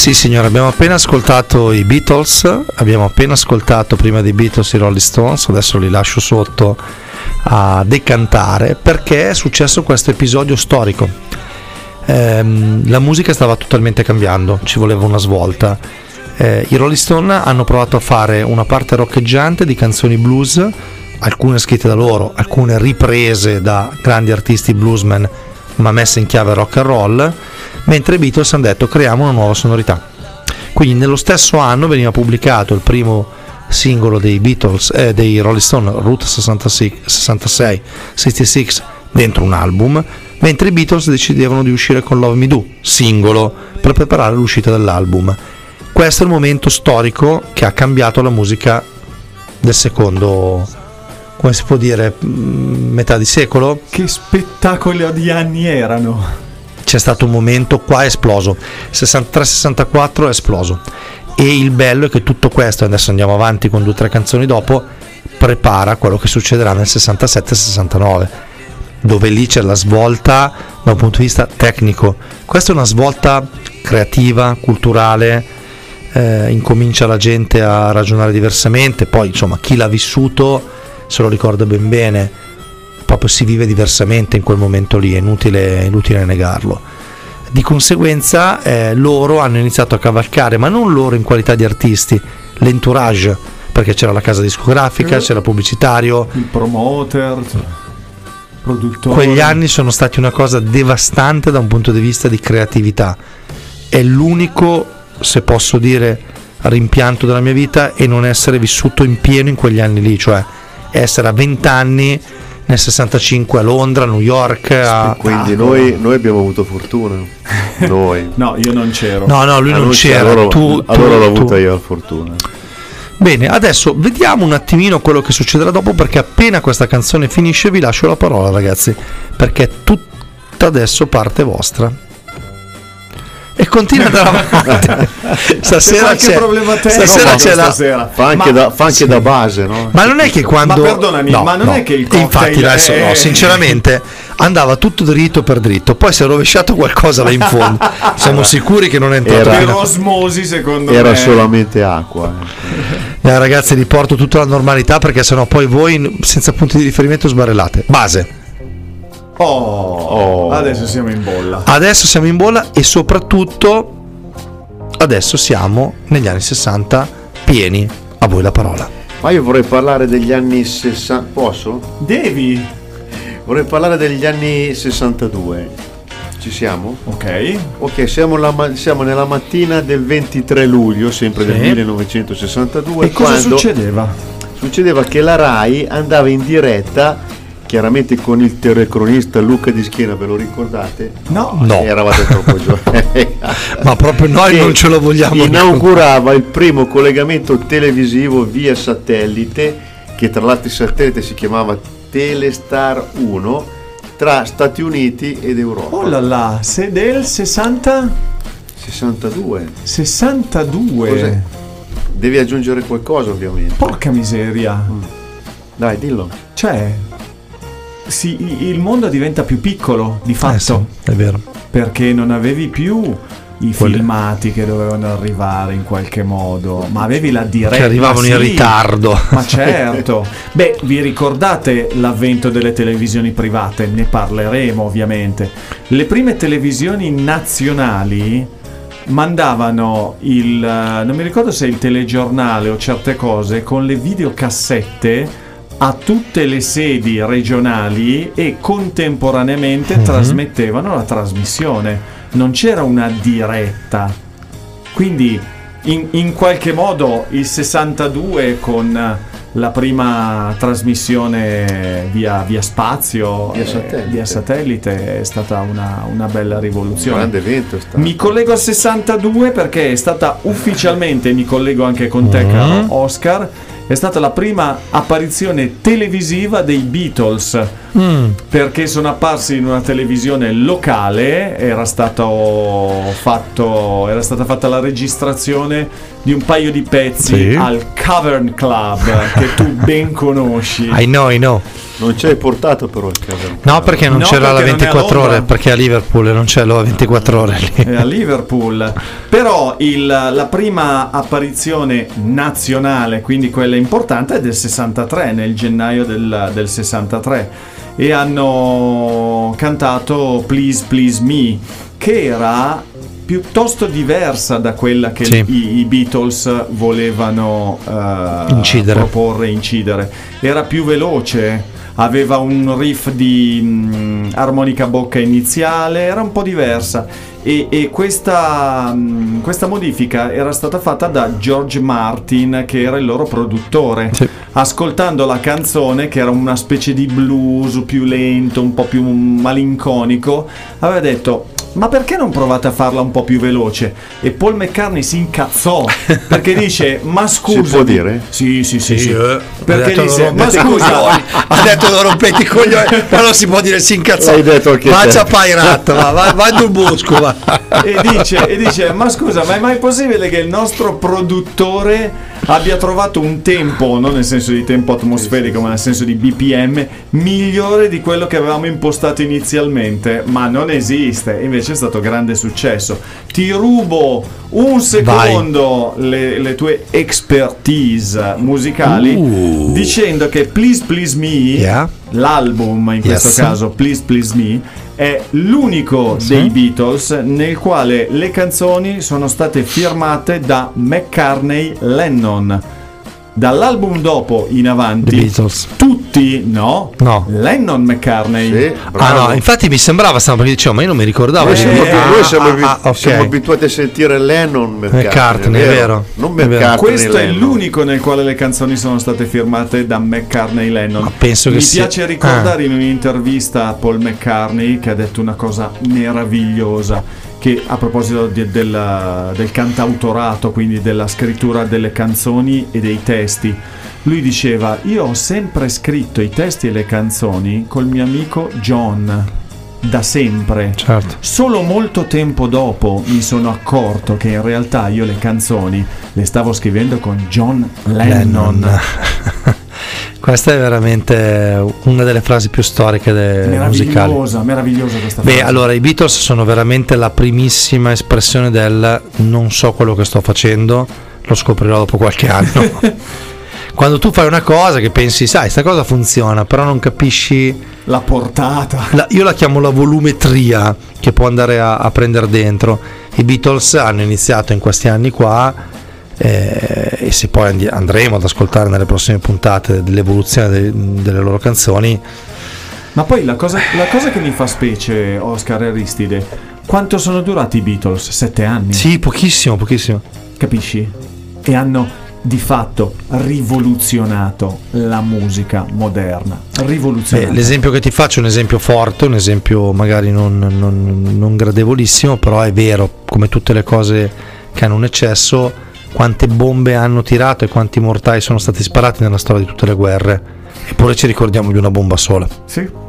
Sì signore, abbiamo appena ascoltato i Beatles, abbiamo appena ascoltato prima dei Beatles i Rolling Stones, adesso li lascio sotto a decantare perché è successo questo episodio storico. Ehm, la musica stava totalmente cambiando, ci voleva una svolta. Eh, I Rolling Stones hanno provato a fare una parte roccheggiante di canzoni blues, alcune scritte da loro, alcune riprese da grandi artisti bluesmen, ma messe in chiave rock and roll mentre i Beatles hanno detto creiamo una nuova sonorità. Quindi nello stesso anno veniva pubblicato il primo singolo dei Beatles, eh, dei Rolling Stone, Route 66, 66, 66, dentro un album, mentre i Beatles decidevano di uscire con Love Me Do, singolo, per preparare l'uscita dell'album. Questo è il momento storico che ha cambiato la musica del secondo, come si può dire, mm, metà di secolo. Che spettacolo di anni erano! C'è stato un momento qua è esploso, 63-64 è esploso. E il bello è che tutto questo, adesso andiamo avanti con due o tre canzoni dopo, prepara quello che succederà nel 67-69 dove lì c'è la svolta da un punto di vista tecnico. Questa è una svolta creativa, culturale, eh, incomincia la gente a ragionare diversamente, poi insomma chi l'ha vissuto se lo ricorda ben bene, proprio si vive diversamente in quel momento lì, è inutile, inutile negarlo. Di conseguenza eh, loro hanno iniziato a cavalcare, ma non loro in qualità di artisti, l'entourage, perché c'era la casa discografica, c'era il pubblicitario, Il promoter, produttore. quegli anni sono stati una cosa devastante da un punto di vista di creatività. È l'unico, se posso dire, rimpianto della mia vita e non essere vissuto in pieno in quegli anni lì, cioè essere a 20 anni nel 65 a Londra, a New York. A... Quindi noi, noi abbiamo avuto fortuna. Noi. No, io non c'ero. No, no, lui Ah, non c'era. Allora, tu, tu- allora l'ho tu. avuta io la fortuna. Bene, adesso vediamo un attimino quello che succederà dopo perché appena questa canzone finisce vi lascio la parola ragazzi, perché è tutta adesso parte vostra. E continua ad andare avanti. Stasera c'è, problema stasera c'è la, stasera. Fa anche, Ma- da, fa anche da base, no? Ma non è che quando. Ma perdonami, No, ma non no. è che il cocktail Infatti, adesso è- no, sinceramente andava tutto dritto per dritto. Poi si è rovesciato qualcosa là in fondo. Siamo sicuri che non è entrato Era- Per fino a- osmosi, secondo Era me. solamente acqua. eh. Eh, ragazzi, riporto tutta la normalità perché sennò poi voi senza punti di riferimento sbarellate. Base. Oh, adesso siamo in bolla. Adesso siamo in bolla e soprattutto adesso siamo negli anni 60 pieni. A voi la parola. Ma io vorrei parlare degli anni 60. Posso? Devi. Vorrei parlare degli anni 62. Ci siamo? Ok. Ok, siamo, la siamo nella mattina del 23 luglio, sempre del Sì. 1962. E cosa succedeva? Succedeva che la RAI andava in diretta, chiaramente con il telecronista Luca Di Schiena, ve lo ricordate? No. No. Eravate troppo giovani. Ma proprio noi Che non ce lo vogliamo Inaugurava il primo collegamento televisivo via satellite, che tra l'altro il satellite si chiamava Telestar 1, tra Stati Uniti ed Europa. Oh là là, se del 60 62. 62. Cos'è? Devi aggiungere qualcosa ovviamente. Porca miseria. Dai, dillo. Cioè sì, i- il mondo diventa più piccolo di fatto. Eh sì, è vero. perché non avevi più i Quelle- filmati che dovevano arrivare in qualche modo, ma avevi la diretta. Che arrivavano in sì. ritardo. Ma certo. Beh, vi ricordate l'avvento delle televisioni private? Ne parleremo ovviamente. Le prime televisioni nazionali mandavano il eh, non mi ricordo se il telegiornale o certe cose con le videocassette a tutte le sedi regionali e contemporaneamente Mhm. trasmettevano la trasmissione. Non c'era una diretta. Quindi in, in qualche modo il 62 con la prima trasmissione via, via spazio, Via eh, satellite. via satellite è stata una, una bella rivoluzione. Grande evento. Mi collego al 62 perché è stata ufficialmente, mi collego anche con te Mm. caro Oscar, è stata la prima apparizione televisiva dei Beatles Mm. perché sono apparsi in una televisione locale, era, stato fatto, era stata fatta la registrazione di un paio di pezzi Sì. al Cavern Club che tu ben conosci. I know, I know. Non ci hai portato però il cavolo. No, perché non No, c'era la perché non è a 24 ore, perché a Liverpool non c'è la 24 ore lì. È a Liverpool. Però il- la prima apparizione nazionale, quindi quella importante, è del 63, nel gennaio del, del 63. E hanno cantato Please Please Me, che era piuttosto diversa da quella che Sì. i, i Beatles volevano eh, Incidere. proporre, incidere. Era più veloce, aveva un riff di mm, armonica bocca iniziale, era un po' diversa E, e questa, mh, questa modifica era stata fatta da George Martin, che era il loro produttore. Ascoltando la canzone, che era una specie di blues più lento, un po' più malinconico, aveva detto. Ma perché non provate a farla un po' più veloce? E Paul McCartney si incazzò perché dice: Ma scusa. può dire? Sì, sì, sì. sì. eh. Perché ha detto disse: non Ma scusa, ha detto non rompete i coglioni ma non si può dire si incazzò L'hai detto anche faccia te. pairat va vai, vai dal bosco va e dice, e dice, ma scusa, ma è mai possibile che il nostro produttore abbia trovato un tempo, non nel senso di tempo atmosferico, ma nel senso di BPM, migliore di quello che avevamo impostato inizialmente? Ma non esiste, invece è stato grande successo. Ti rubo un secondo le, le tue expertise musicali Uh. dicendo che Please Please Me, Yeah. l'album in questo Yes. caso Please Please Me, è l'unico Sì. dei Beatles nel quale le canzoni sono state firmate da McCartney Lennon. Dall'album dopo in avanti, tutti no, No. Lennon McCartney. ah no infatti mi sembrava strano perché dicevo ma io non mi ricordavo Noi siamo, Ah, noi siamo ah, abi- ah, ok. siamo abituati a sentire Lennon McCartney, McCartney, è vero, Non è vero. McCartney Questo è Lennon. l'unico nel quale le canzoni sono state firmate da McCartney Lennon. penso che Mi sia- piace ricordare in un'intervista a Paul McCartney che ha detto una cosa meravigliosa. Che a proposito di- del, del cantautorato, quindi della scrittura delle canzoni e dei testi, lui diceva: Io ho sempre scritto i testi e le canzoni col mio amico John. Da sempre. Certo. Solo molto tempo dopo mi sono accorto che in realtà io le canzoni le stavo scrivendo con John Lennon. Lennon. Questa è veramente una delle frasi più storiche de- musicali. Meravigliosa, meravigliosa questa Beh, frase. allora i Beatles sono veramente la primissima espressione del non so quello che sto facendo, lo scoprirò dopo qualche anno. Quando tu fai una cosa che pensi, sai, sta cosa funziona, però non capisci La portata. la- io la chiamo la volumetria che può andare a, a prendere dentro. I Beatles hanno iniziato in questi anni qua eh, e se poi andremo ad ascoltare nelle prossime puntate dell'evoluzione de- delle loro canzoni, Ma poi la cosa, la cosa che mi fa specie, Oscar e Aristide, quanto sono durati i Beatles? Sette anni. sì, pochissimo, pochissimo. Capisci? E hanno di fatto rivoluzionato la musica moderna. Rivoluzionato. l'esempio che ti faccio è un esempio forte, un esempio magari non, non- non gradevolissimo, però è vero, come tutte le cose che hanno un eccesso, quante bombe hanno tirato e quanti mortai sono stati sparati nella storia di tutte le guerre, eppure ci ricordiamo di una bomba sola. Sì.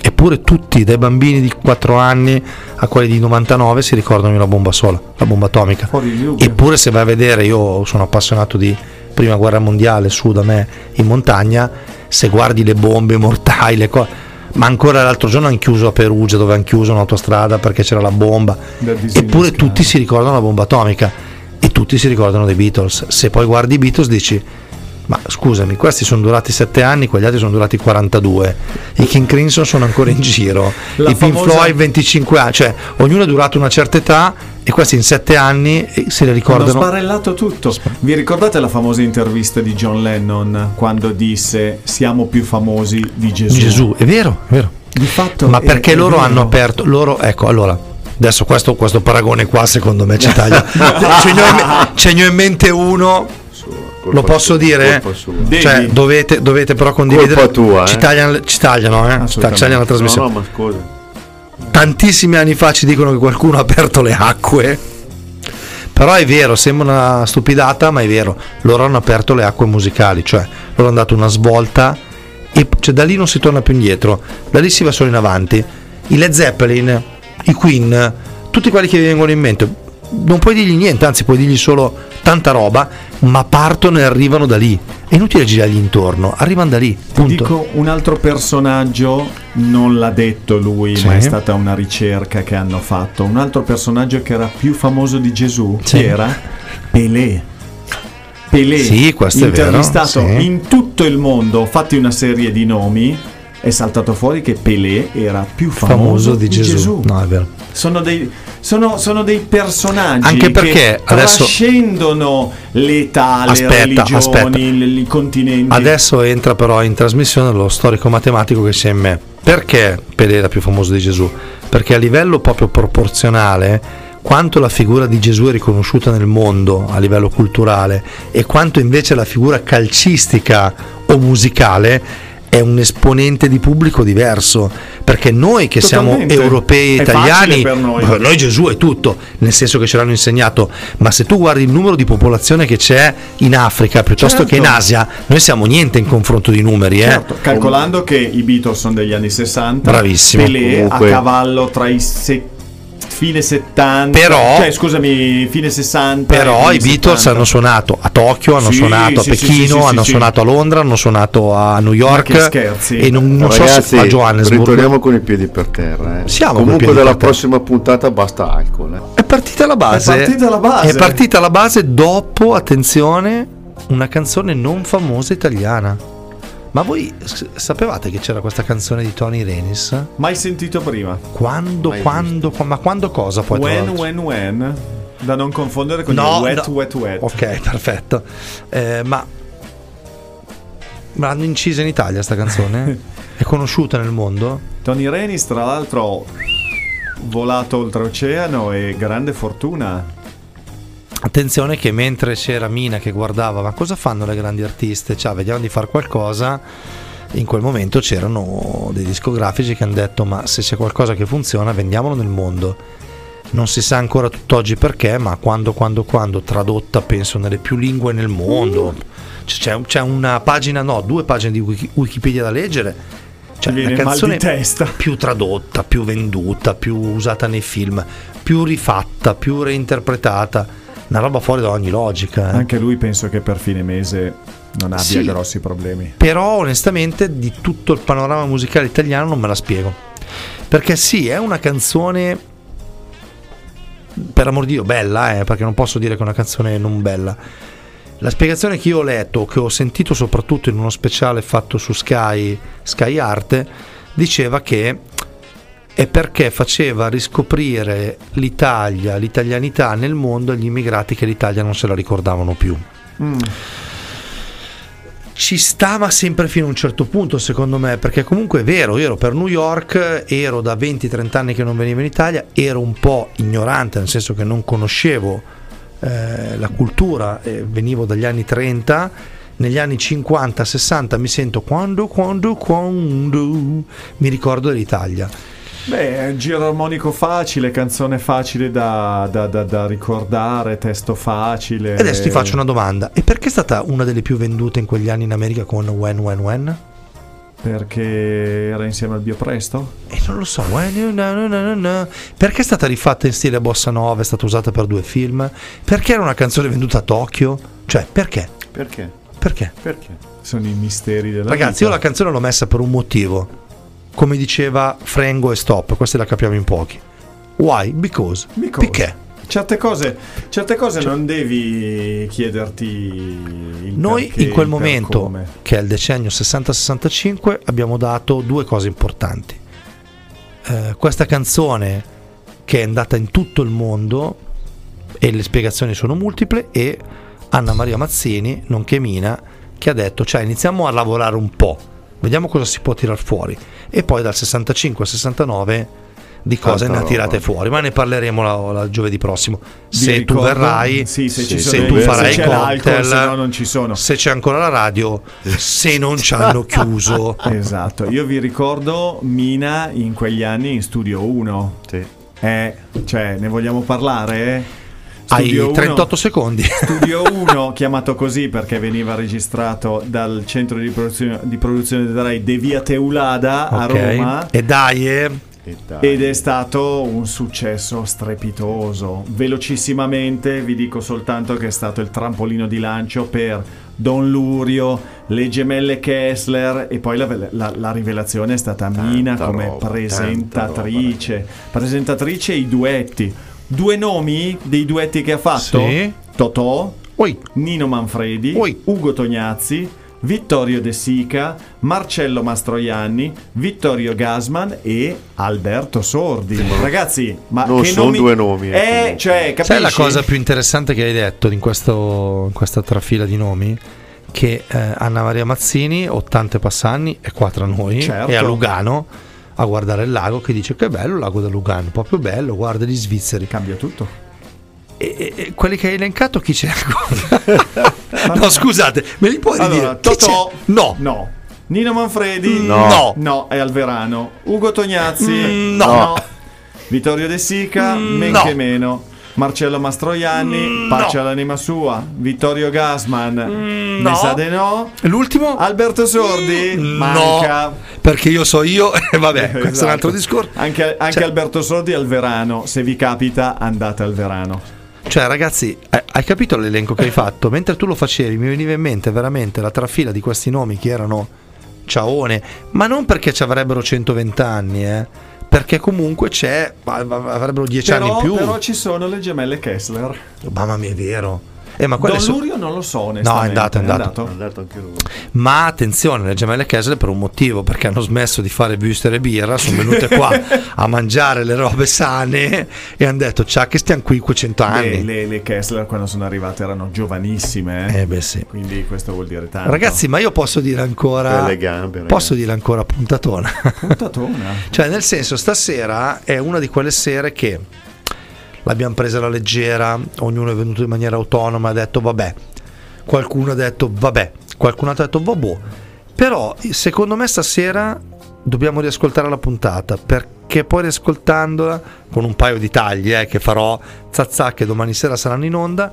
Eppure tutti, dai bambini di 4 anni a quelli di 99, si ricordano di una bomba sola, la bomba atomica. Eppure se vai a vedere, io sono appassionato di prima guerra mondiale su da me in montagna, se guardi le bombe mortali, le cose... Ma ancora l'altro giorno hanno chiuso a Perugia dove hanno chiuso un'autostrada perché c'era la bomba. Eppure tutti si ricordano la bomba atomica e tutti si ricordano dei Beatles. Se poi guardi i Beatles dici, ma scusami, questi sono durati 7 anni, quegli altri sono durati 42. I King Crimson sono ancora in giro. La I Pink famosa- Floyd 25 anni, cioè ognuno è durato una certa età e questi in 7 anni eh, se le Hanno ricordano. sbarellato tutto. Vi ricordate la famosa intervista di John Lennon quando disse siamo più famosi di Gesù? Gesù, è vero, è vero. Di fatto Ma è- perché è loro vero. hanno aperto, loro, ecco, allora, adesso questo, questo paragone qua secondo me ci taglia. ce, ne ho ce ne ho in mente uno, lo posso dire? sua. Cioè, Devi. dovete, dovete però condividere. Colpa tua, ci, eh. tagliano, ci tagliano, eh? Ci tagliano la trasmissione. No, no, ma scusa. Tantissimi anni fa ci dicono che qualcuno ha aperto le acque. Però è vero, sembra una stupidata, ma è vero. Loro hanno aperto le acque musicali, cioè loro hanno dato una svolta e cioè, da lì non si torna più indietro, da lì si va solo in avanti. I Led Zeppelin, i Queen, tutti quelli che vengono in mente, non puoi dirgli niente, anzi puoi dirgli solo tanta roba, ma partono e arrivano da lì. È inutile girargli intorno, arrivano da lì. Punto. Dico un altro personaggio, non l'ha detto lui, Sì. ma è stata una ricerca che hanno fatto. Un altro personaggio che era più famoso di Gesù, Sì. chi era? Pelé. Pelé, Sì, questo è vero, intervistato sì. in tutto il mondo, fatti una serie di nomi, è saltato fuori che Pelé era più famoso, famoso di Gesù. No, è vero. Sono dei, sono, sono dei personaggi Anche perché che adesso- trascendono l'età, le Aspetta, religioni, aspetta. i continenti. Adesso entra però in trasmissione lo storico matematico che sia in me. Perché Pelé era più famoso di Gesù? perché a livello proprio proporzionale quanto la figura di Gesù è riconosciuta nel mondo a livello culturale e quanto invece la figura calcistica o musicale è un esponente di pubblico diverso perché noi che Totalmente. siamo europei e italiani noi. noi Gesù è tutto nel senso che ce l'hanno insegnato ma se tu guardi il numero di popolazione che c'è in Africa piuttosto Certo. che in Asia noi siamo niente in confronto di numeri eh. Certo, calcolando che i Beatles sono degli anni 60, Bravissimo. Pelé Comunque- a cavallo tra i se- fine 70, Però- cioè scusami, fine 60. Però i Beatles 70. hanno suonato a Tokyo, hanno Sì, suonato a sì, sì, Pechino, sì, sì, hanno sì. suonato a Londra, hanno suonato a New Ma che York scherzi. e non, non so Ragazzi, se a Johannesburg. ritorniamo con i piedi per terra. eh. Siamo Comunque piedi dalla per terra. prossima puntata basta alcol. eh. È partita la base. È partita la base. È partita la base dopo, attenzione, una canzone non famosa italiana. Ma voi sapevate che c'era questa canzone di Tony Renis? Mai sentito prima. Quando, quando, qua- ma quando cosa poi? When, when, when. Da non confondere con No, il wet, no. wet, wet. Ok, perfetto. Eh, ma ma l'hanno incisa in Italia sta canzone? È conosciuta nel mondo? Tony Renis, tra l'altro, volato oltreoceano e grande fortuna. Attenzione che mentre c'era Mina che guardava, ma cosa fanno le grandi artiste? Cioè, vediamo di fare qualcosa. In quel momento c'erano dei discografici che hanno detto: Ma se c'è qualcosa che funziona, vendiamolo nel mondo. Non si sa ancora tutt'oggi perché, ma quando, quando, quando, tradotta, penso nelle più lingue nel mondo. Cioè, C'è, c'è una pagina, no, due pagine di Wiki- Wikipedia da leggere. Cioè, viene di canzone testa. più tradotta, più venduta, più usata nei film, più rifatta, più reinterpretata. Una roba fuori da ogni logica. eh. Anche lui penso che per fine mese non abbia Sì. grossi problemi. Però onestamente di tutto il panorama musicale italiano non me la spiego. Perché sì, è una canzone per amor di Dio bella, eh, perché non posso dire che è una canzone non bella. La spiegazione che io ho letto, che ho sentito soprattutto in uno speciale fatto su Sky, Sky Arte, diceva che è perché faceva riscoprire l'Italia, l'italianità nel mondo agli immigrati che l'Italia non se la ricordavano più. Ci stava sempre fino a un certo punto, secondo me, perché comunque è vero, io ero per New York, ero da 20-30 anni che non venivo in Italia, ero un po' ignorante, nel senso che non conoscevo eh, la cultura, eh, venivo dagli anni 30, negli anni 50-60 mi sento quando, quando, quando mi ricordo dell'Italia. Beh, è un giro armonico facile, canzone facile da, da- da- da ricordare, testo facile. E adesso ti faccio una domanda, e perché è stata una delle più vendute in quegli anni in America con When, When, When? Perché era insieme al Biopresto? E non lo so, when na, na, na. perché è stata rifatta in stile bossa nova, è stata usata per due film? Perché era una canzone venduta a Tokyo? Cioè, perché? Perché? Perché? Perché? Sono i misteri della Ragazzi, io la canzone l'ho messa per un motivo. Come diceva Frengo e Stop, questa la capiamo in pochi. Why? Because. Because. Perché? Certe cose, certe cose non devi chiederti il Noi perché, in quel momento, come. che è il decennio 60-65, abbiamo dato due cose importanti. Eh, questa canzone che è andata in tutto il mondo e le spiegazioni sono multiple e Anna Maria Mazzini, nonché Mina, che ha detto cioè iniziamo a lavorare un po', vediamo cosa si può tirar fuori e poi dal 65 al 69 di cose Tanta ne ha tirate roba. fuori, ma ne parleremo la, la giovedì prossimo. Vi Se tu ricordo- verrai, sì, se ci se sono tu farai se cocktail, se no non ci sono. se c'è ancora la radio, se non ci hanno chiuso. Esatto, io vi ricordo Mina in quegli anni in Studio 1. Sì. Eh, cioè, ne vogliamo parlare? Hai Studio 1 38 secondi. Studio 1, chiamato così perché veniva registrato dal centro di produzione, di produzione della Rai De Via Teulada a Ok. Roma. E dai, eh, E. Ed è stato un successo strepitoso. Velocissimamente vi dico soltanto che è stato il trampolino di lancio per Don Lurio, le gemelle Kessler e poi la, la- la rivelazione è stata Mina Tanta come roba, presentatrice. Presentatrice e i duetti. Due nomi dei duetti che ha fatto? Sì. Totò, Oi. Nino Manfredi, Oi. Ugo Tognazzi, Vittorio De Sica, Marcello Mastroianni, Vittorio Gasman e Alberto Sordi. Ragazzi, ma Non che sono nomi... due nomi, eh, comunque. cioè, capisci? sai la cosa più interessante che hai detto in, questo- in questa trafila di nomi? Che eh, Anna Maria Mazzini, 80 passanni, è qua tra noi, Certo. è a Lugano, a guardare il lago che dice che bello il lago del Lugano, proprio bello, guarda gli svizzeri. Cambia tutto. E, e- e quelli che hai elencato chi c'è ancora? no, scusate, me li puoi Allora, dire? Chi Totò. c'è? No. No. Nino Manfredi? No. No, è Alverano. Ugo Tognazzi? Mm, no. Vittorio De Sica? Mm, men no. che meno. Marcello Mastroianni? Mm, pace no. all'anima sua. Vittorio Gassman? Mm, Mi no. sa di no. L'ultimo? Alberto Sordi? Manca. No, perché io so io e vabbè, questo è un Esatto. altro discorso. Anche, anche Cioè- Alberto Sordi al Verano. Se vi capita, andate al Verano. Cioè, ragazzi, eh, hai capito l'elenco che hai fatto? Mentre tu lo facevi, mi veniva in mente veramente la trafila di questi nomi che erano Ciaone, ma non perché ci avrebbero 120 anni, eh, perché comunque c'è, avrebbero 10 anni in più. però ci sono le gemelle Kessler. Mamma mia, è vero. Eh, ma Don so- Lurio non lo so, No, è andato, è andato. È andato anche lui. Ma attenzione, le gemelle Kessler per un motivo, perché hanno smesso di fare booster e birra, sono venute qua a mangiare le robe sane e hanno detto ciao che stiamo qui 100 Beh, anni. le, le Kessler quando sono arrivate erano giovanissime. Eh beh sì. Quindi questo vuol dire tanto. Ragazzi, ma io posso dire ancora Belle gambe, ragazzi. Posso dire ancora puntatona. Puntatona. cioè, nel senso, stasera è una di quelle sere che l'abbiamo presa alla leggera, ognuno è venuto in maniera autonoma, ha detto vabbè. Qualcuno ha detto vabbè, qualcun altro ha detto vabbè. Però secondo me stasera dobbiamo riascoltare la puntata perché poi riascoltandola con un paio di tagli eh, che farò zazza che domani sera saranno in onda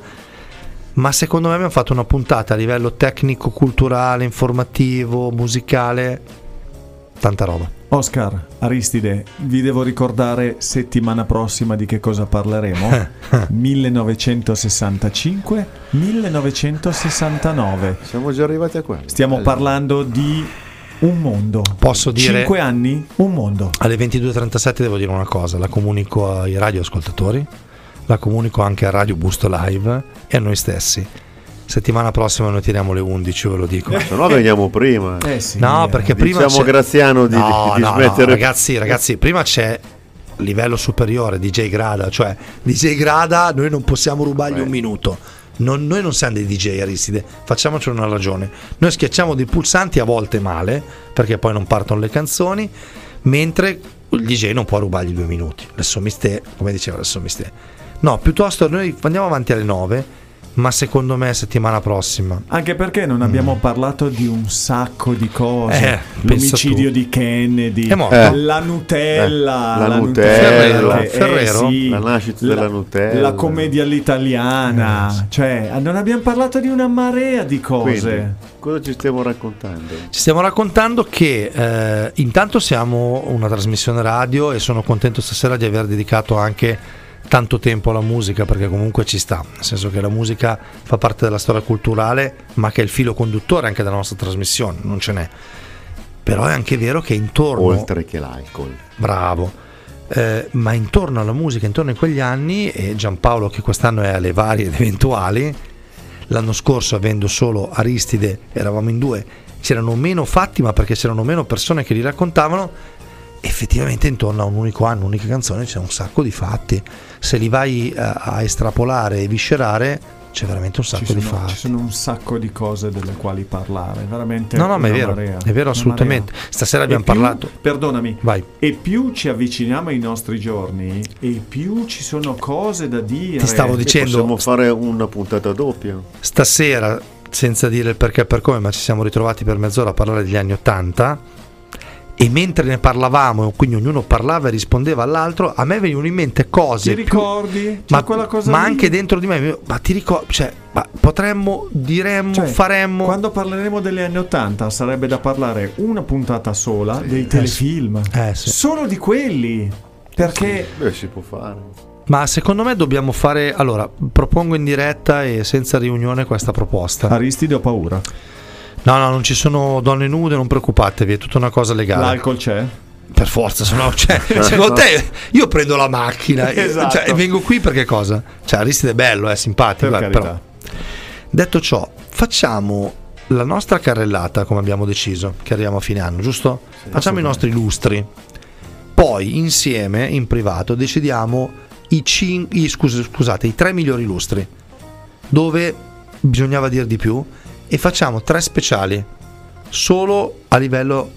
ma secondo me abbiamo fatto una puntata a livello tecnico, culturale, informativo, musicale, tanta roba. Oscar, Aristide, vi devo ricordare settimana prossima di che cosa parleremo? 1965, 1969. Siamo già arrivati a quello. Stiamo parlando di un mondo. Posso dire- Cinque anni, un mondo. Alle 22.37 devo dire una cosa, la comunico ai radioascoltatori, la comunico anche a Radio Busto Live e a noi stessi. Settimana prossima noi tiriamo le 11, ve lo dico. Se no veniamo prima. Eh sì. No, perché prima Diciamo c'è- Graziano di, No, di no, no, smettere. ragazzi, ragazzi, prima c'è livello superiore DJ Grada, cioè DJ Grada noi non possiamo rubargli un minuto. Non- noi non siamo dei DJ Aristide, facciamocene una ragione. Noi schiacciamo dei pulsanti a volte male, perché poi non partono le canzoni, mentre il DJ non può rubargli due minuti. Adesso mi ste, come diceva adesso mi ste. No, piuttosto noi andiamo avanti alle 9, ma secondo me settimana prossima Anche perché non abbiamo parlato di un sacco di cose. Mm. Eh, L'omicidio di Kennedy, È morto. Eh. la Nutella, Eh, la Nutella, Nutella. eh, Ferrero? sì, La nascita della Nutella. la commedia all'italiana, cioè non abbiamo parlato di una marea di cose. Quindi, cosa ci stiamo raccontando? Ci stiamo raccontando che eh, intanto siamo una trasmissione radio e sono contento stasera di aver dedicato anche tanto tempo alla musica perché comunque ci sta, nel senso che la musica fa parte della storia culturale ma che è il filo conduttore anche della nostra trasmissione, non ce n'è. Però è anche vero che intorno... Oltre che l'alcol. Bravo. Eh, ma intorno alla musica, intorno a quegli anni, e Giampaolo che quest'anno è alle varie ed eventuali, l'anno scorso avendo solo Aristide, eravamo in due, c'erano meno fatti, ma perché c'erano meno persone che li raccontavano, effettivamente intorno a un unico anno, un'unica canzone c'è un sacco di fatti. Se li vai a, a estrapolare e viscerare, c'è veramente un sacco Ci di sono, fatti. ci sono un sacco di cose delle quali parlare, veramente. No, no, ma è vero, marea, è vero assolutamente. marea. Stasera abbiamo più- parlato. Perdonami, Vai. e più ci avviciniamo ai nostri giorni, e più ci sono cose da dire. Ti stavo E dicendo, possiamo fare una puntata doppia. stasera, senza dire il perché e per come, ma ci siamo ritrovati per mezz'ora a parlare degli anni Ottanta. E mentre ne parlavamo, quindi ognuno parlava e rispondeva all'altro, a me venivano in mente cose. Ti più- ricordi? Ma, quella cosa ma lì? anche dentro di me, ma ti ricordi? Cioè, ma potremmo, diremmo, Cioè, faremmo. Quando parleremo degli anni Ottanta sarebbe da parlare una puntata sola dei telefilm. Eh, sì. Solo di quelli. Perché Beh, si può fare. Ma secondo me dobbiamo fare. Allora, propongo in diretta e senza riunione questa proposta. Aristide ho paura. No, no, non ci sono donne nude, non preoccupatevi, è tutta una cosa legale. L'alcol c'è? Per forza, se no, cioè, secondo te io prendo la macchina e- Esatto. cioè, e vengo qui perché cosa? Cioè, Aristide è bello, è simpatico, Per eh, però. Detto ciò, facciamo la nostra carrellata come abbiamo deciso, che arriviamo a fine anno, giusto? Facciamo i nostri lustri. Poi insieme, in privato, decidiamo i, cin- i- scus- scusate, i tre migliori lustri. Dove bisognava dire di più e facciamo tre speciali solo a livello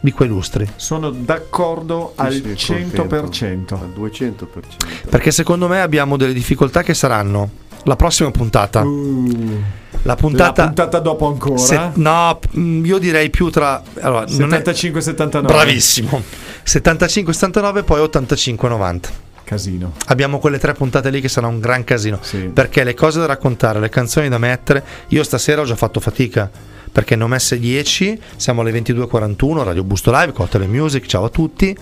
di quei lustri. Sono d'accordo al sì, 100%. Al 200%. Perché secondo me abbiamo delle difficoltà che saranno la prossima puntata. La puntata, La puntata dopo ancora. se- no, mm, io direi più tra allora, non è- 75-79. bravissimo. 75-79 poi 85-90. Casino. Abbiamo quelle tre puntate lì che sarà un gran casino. Sì. Perché le cose da raccontare, le canzoni da mettere, io stasera ho già fatto fatica. Perché ne ho messe 10, siamo alle 22.41, Radio Busto Live, Cocktail Music, ciao a tutti.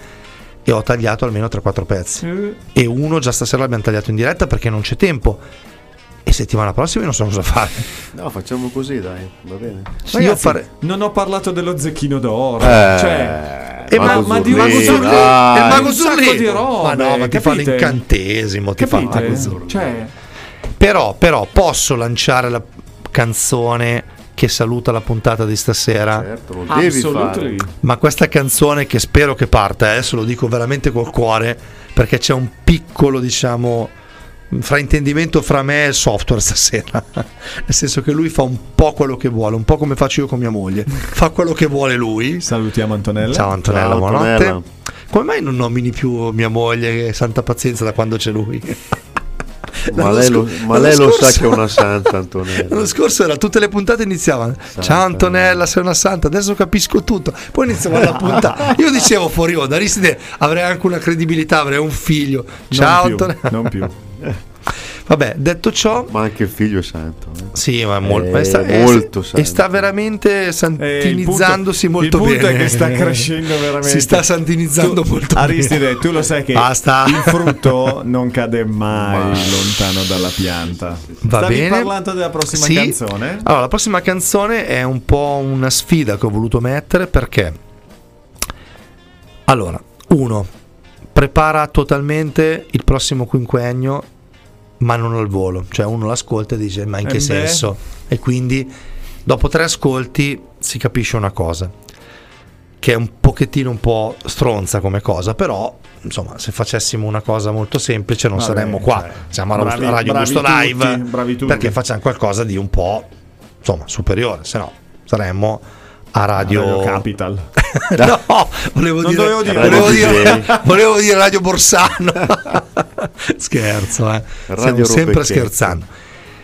E ho tagliato almeno 3-4 pezzi. Eh, E uno già stasera l'abbiamo tagliato in diretta perché non c'è tempo. E settimana prossima io non so cosa fare. No, facciamo così, dai, va bene. Io Ragazzi, fare- non ho parlato dello zecchino d'oro. Eh, cioè, E ma, Mago ma di sacco- dai. il mago Zurlino. di robe, Ma no, ma ti fa l'incantesimo, ti fa Capite? mago Zurlino. Cioè, Però, però posso lanciare la canzone che saluta la puntata di stasera. Certo, lo devi fare. Ma questa canzone che spero che parta, adesso lo dico veramente col cuore, perché c'è un piccolo, diciamo, fraintendimento fra me e il software stasera. Nel senso che lui fa un po' quello che vuole, un po' come faccio io con mia moglie. Fa quello che vuole lui. salutiamo Antonella. Ciao Antonella, Ciao, buonanotte. Antonella. Come mai non nomini più mia moglie? Santa pazienza da quando c'è lui. Ma lei, lo, ma lei lo sa che è una santa, Antonella. L'anno scorso era tutte le puntate iniziavano. Ciao Antonella, sei una santa, adesso capisco tutto. Poi iniziava la puntata. Io dicevo fuori onda, avrei anche una credibilità, avrei un figlio. Ciao non più, Antonella. non più. Vabbè, detto ciò, Ma anche il figlio è santo. eh. sì, ma è mol- È ma sta, è- molto e santo. sta veramente Eh, il punto- santinizzandosi molto il punto bene. è che sta crescendo veramente. Si sta santinizzando Tu- molto Aristide, bene. tu lo sai che Basta. il frutto non cade mai Ma- lontano dalla pianta. Va Stavi bene. parlando della prossima Sì. canzone? Allora, la prossima canzone è un po' una sfida che ho voluto mettere perché. Allora, uno, prepara totalmente il prossimo quinquennio, ma non al volo. Cioè, uno l'ascolta e dice: Ma in che Eh beh. senso? E quindi, dopo tre ascolti, si capisce una cosa. Che è un pochettino un po' stronza come cosa, però. Insomma, se facessimo una cosa molto semplice non Vabbè, saremmo qua. cioè, Siamo a Radio bravi Gusto tutti, Live bravi tutti. perché facciamo qualcosa di un po' insomma superiore, se no saremmo a Radio, Radio Capital. no, volevo dire, dire. volevo, Radio dire volevo dire Radio Borsano. Scherzo, eh. Stiamo sempre scherzando.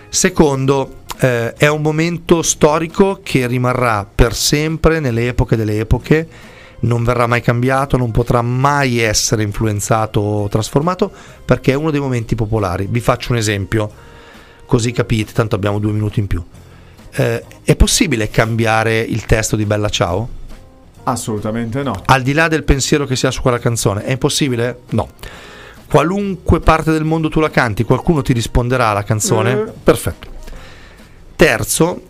Secondo, eh, è un momento storico che rimarrà per sempre nelle epoche delle epoche, non verrà mai cambiato, non potrà mai essere influenzato o trasformato perché è uno dei momenti popolari. Vi faccio un esempio, così capite, tanto abbiamo due minuti in più. Eh, è possibile cambiare il testo di Bella Ciao? Assolutamente no. Al di là del pensiero che si ha su quella canzone, è impossibile? No. Qualunque parte del mondo tu la canti, qualcuno ti risponderà alla canzone? Eh. Perfetto. Terzo,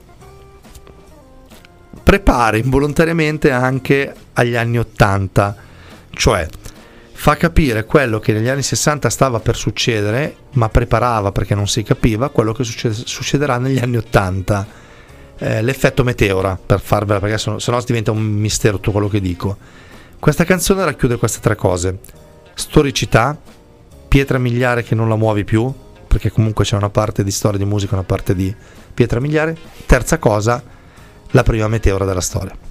prepari involontariamente anche agli anni 80, cioè fa capire quello che negli anni 60 stava per succedere, ma preparava perché non si capiva quello che succede- succederà negli anni 80. Eh, l'effetto meteora, per farvela, perché sennò diventa un mistero tutto quello che dico. Questa canzone racchiude queste tre cose: storicità, pietra miliare che non la muovi più, perché comunque c'è una parte di storia di musica, una parte di pietra miliare. Terza cosa, la prima meteora della storia.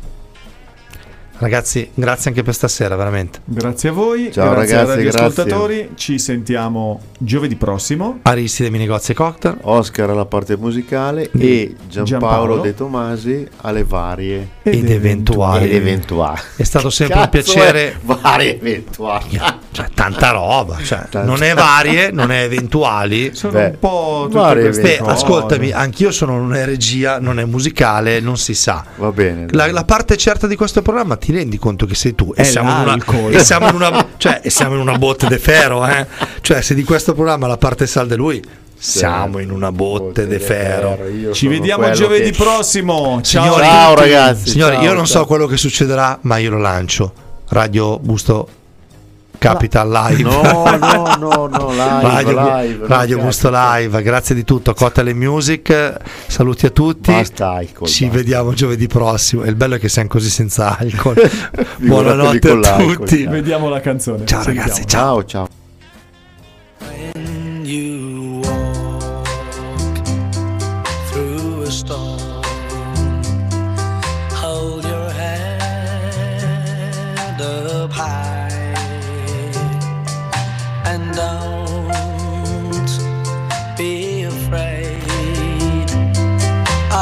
Ragazzi, grazie anche per stasera, veramente. Grazie a voi, Ciao, grazie ai ragazzi, radioascoltatori. Ci sentiamo giovedì prossimo. Aristide Mini Negozi e Cocktail. Oscar alla parte musicale e Giampaolo, Giampaolo. De Tomasi alle varie Ed eventuali. ed eventuali. È stato sempre un Cazzo piacere. è varie eventuali. Cioè, tanta roba. Cioè, Tanta- non è varie, non è eventuali. Sono Beh, un po' tutte varie queste Beh, ascoltami, anch'io sono non è regia, non è musicale, non si sa. Va bene. La, la parte certa di questo programma ti rendi conto che sei tu e siamo, in una, e siamo in una cioè, e siamo in una botte de ferro eh? cioè se di questo programma la parte salda è lui siamo in una botte de ferro Ci vediamo giovedì che- prossimo. Ciao, Signori, Ciao, ragazzi. signori ciao, io non ciao. so quello che succederà ma io lo lancio Radio Busto Capital Live No, no, no, no, live, Radio, live. Radio cazzo. Live, grazie di tutto. Cocktail e Music, saluti a tutti. Basta alcol, Ci basta. vediamo giovedì prossimo. E il bello è che siamo così senza alcol. Buonanotte a tutti. ciao. Vediamo la canzone. Ciao ragazzi, ciao. Ciao,